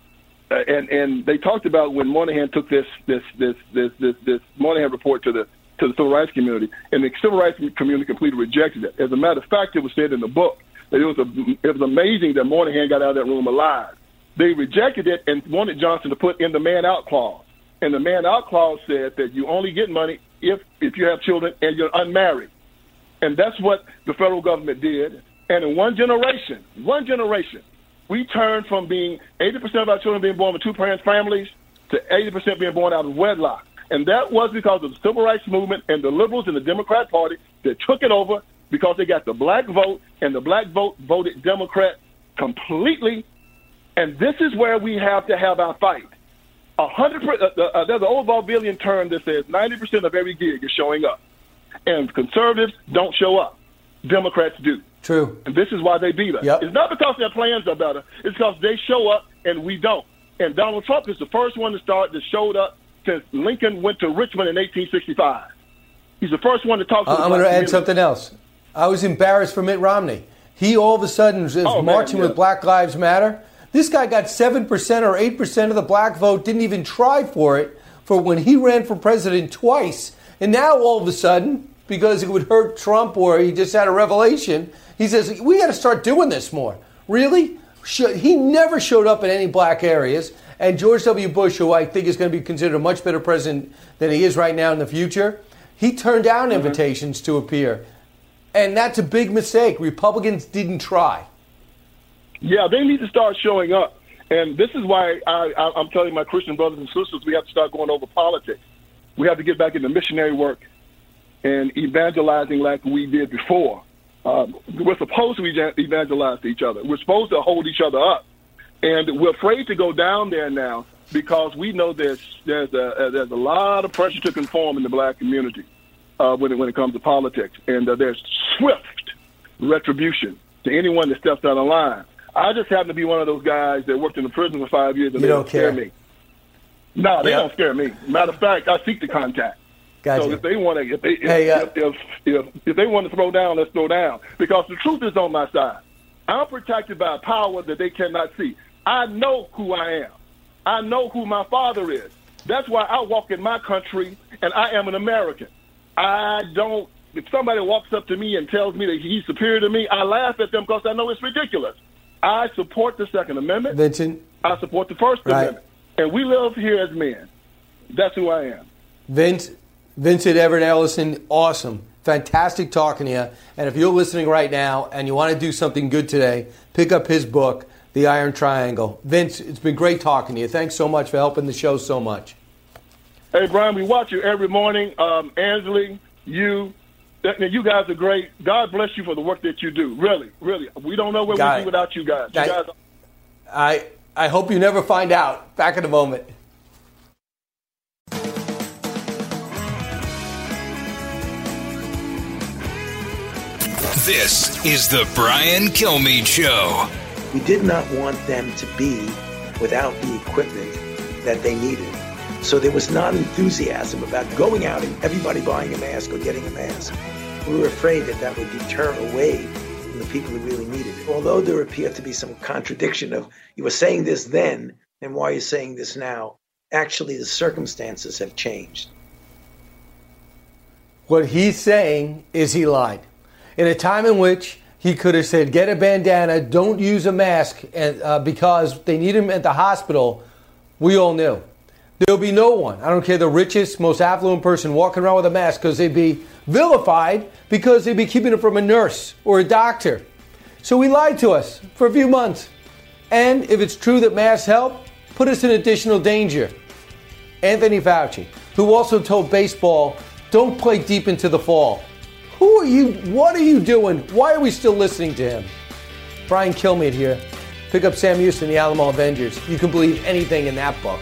and and they talked about when Moynihan took this this this this this, this Moynihan report to the to the civil rights community, and the civil rights community completely rejected it. As a matter of fact, it was said in the book it was a, it was amazing that Moynihan got out of that room alive. They rejected it and wanted Johnson to put in the man out clause. And the man out clause said that you only get money if if you have children and you're unmarried. And that's what the federal government did. And in one generation, one generation, we turned from being 80% of our children being born with two parents families to 80% being born out of wedlock. And that was because of the civil rights movement and the liberals and the Democrat Party that took it over because they got the black vote, and the black vote voted Democrat completely. And this is where we have to have our fight. A hundred. Uh, uh, there's an old vaudevillian term that says ninety percent of every gig is showing up, and conservatives don't show up. Democrats do. True. And this is why they beat us. Yep. It's not because their plans are better. It's because they show up and we don't. And Donald Trump is the first one to start that showed up since Lincoln went to Richmond in 1865. He's the first one to talk to. Uh, I'm going to add something else. I was embarrassed for Mitt Romney. He all of a sudden is oh, marching man, yeah. with Black Lives Matter. This guy got 7% or 8% of the black vote, didn't even try for it for when he ran for president twice. And now all of a sudden, because it would hurt Trump or he just had a revelation, he says, we got to start doing this more. Really? He never showed up in any black areas. And George W. Bush, who I think is going to be considered a much better president than he is right now in the future, he turned down mm-hmm. invitations to appear. And that's a big mistake. Republicans didn't try. Yeah, they need to start showing up. And this is why I, I, am telling my Christian brothers and sisters we have to start going over politics. We have to get back into missionary work and evangelizing like we did before. Um, we're supposed to evangelize to each other. We're supposed to hold each other up. And we're afraid to go down there now because we know there's, there's, a, there's a lot of pressure to conform in the black community uh, when, it, when it comes to politics. And uh, there's swift retribution to anyone that steps out of line. I just happen to be one of those guys that worked in the prison for five years and you they don't, don't scare me. No, they don't scare me. Matter of fact, I seek the contact. Gotcha. So if they want to, if they, hey, uh, if, if, if, if they want to throw down, let's throw down. Because the truth is on my side. I'm protected by a power that they cannot see. I know who I am. I know who my father is. That's why I walk in my country and I am an American. I don't. If somebody walks up to me and tells me that he's superior to me, I laugh at them because I know it's ridiculous. I support the Second Amendment. Vincent. I support the First right. Amendment. And we live here as men. That's who I am. Vince, Vincent Everett Ellison, awesome. Fantastic talking to you. And if you're listening right now and you want to do something good today, pick up his book, The Iron Triangle. Vince, it's been great talking to you. Thanks so much for helping the show so much. Hey, Brian, we watch you every morning. Um, Ainsley, you, you guys are great. God bless you for the work that you do. Really, really. We don't know where Got we'd be without you guys. You I, guys. I, I hope you never find out. Back in a moment. This is the Brian Kilmeade Show. We did not want them to be without the equipment that they needed So there was not enthusiasm about going out and everybody buying a mask or getting a mask. We were afraid that that would deter away from the people who really needed it. Although there appeared to be some contradiction of you were saying this then and why you're saying this now, actually the circumstances have changed. What he's saying is he lied. In a time in which he could have said, get a bandana, don't use a mask and, uh, because they need him at the hospital, we all knew. There'll be no one, I don't care, the richest, most affluent person walking around with a mask because they'd be vilified because they'd be keeping it from a nurse or a doctor. So he lied to us for a few months. And if it's true that masks help, put us in additional danger. Anthony Fauci, who also told baseball, don't play deep into the fall. Who are you? What are you doing? Why are we still listening to him? Brian Kilmeade here. Pick up Sam Houston, The Alamo Avengers. You can believe anything in that book.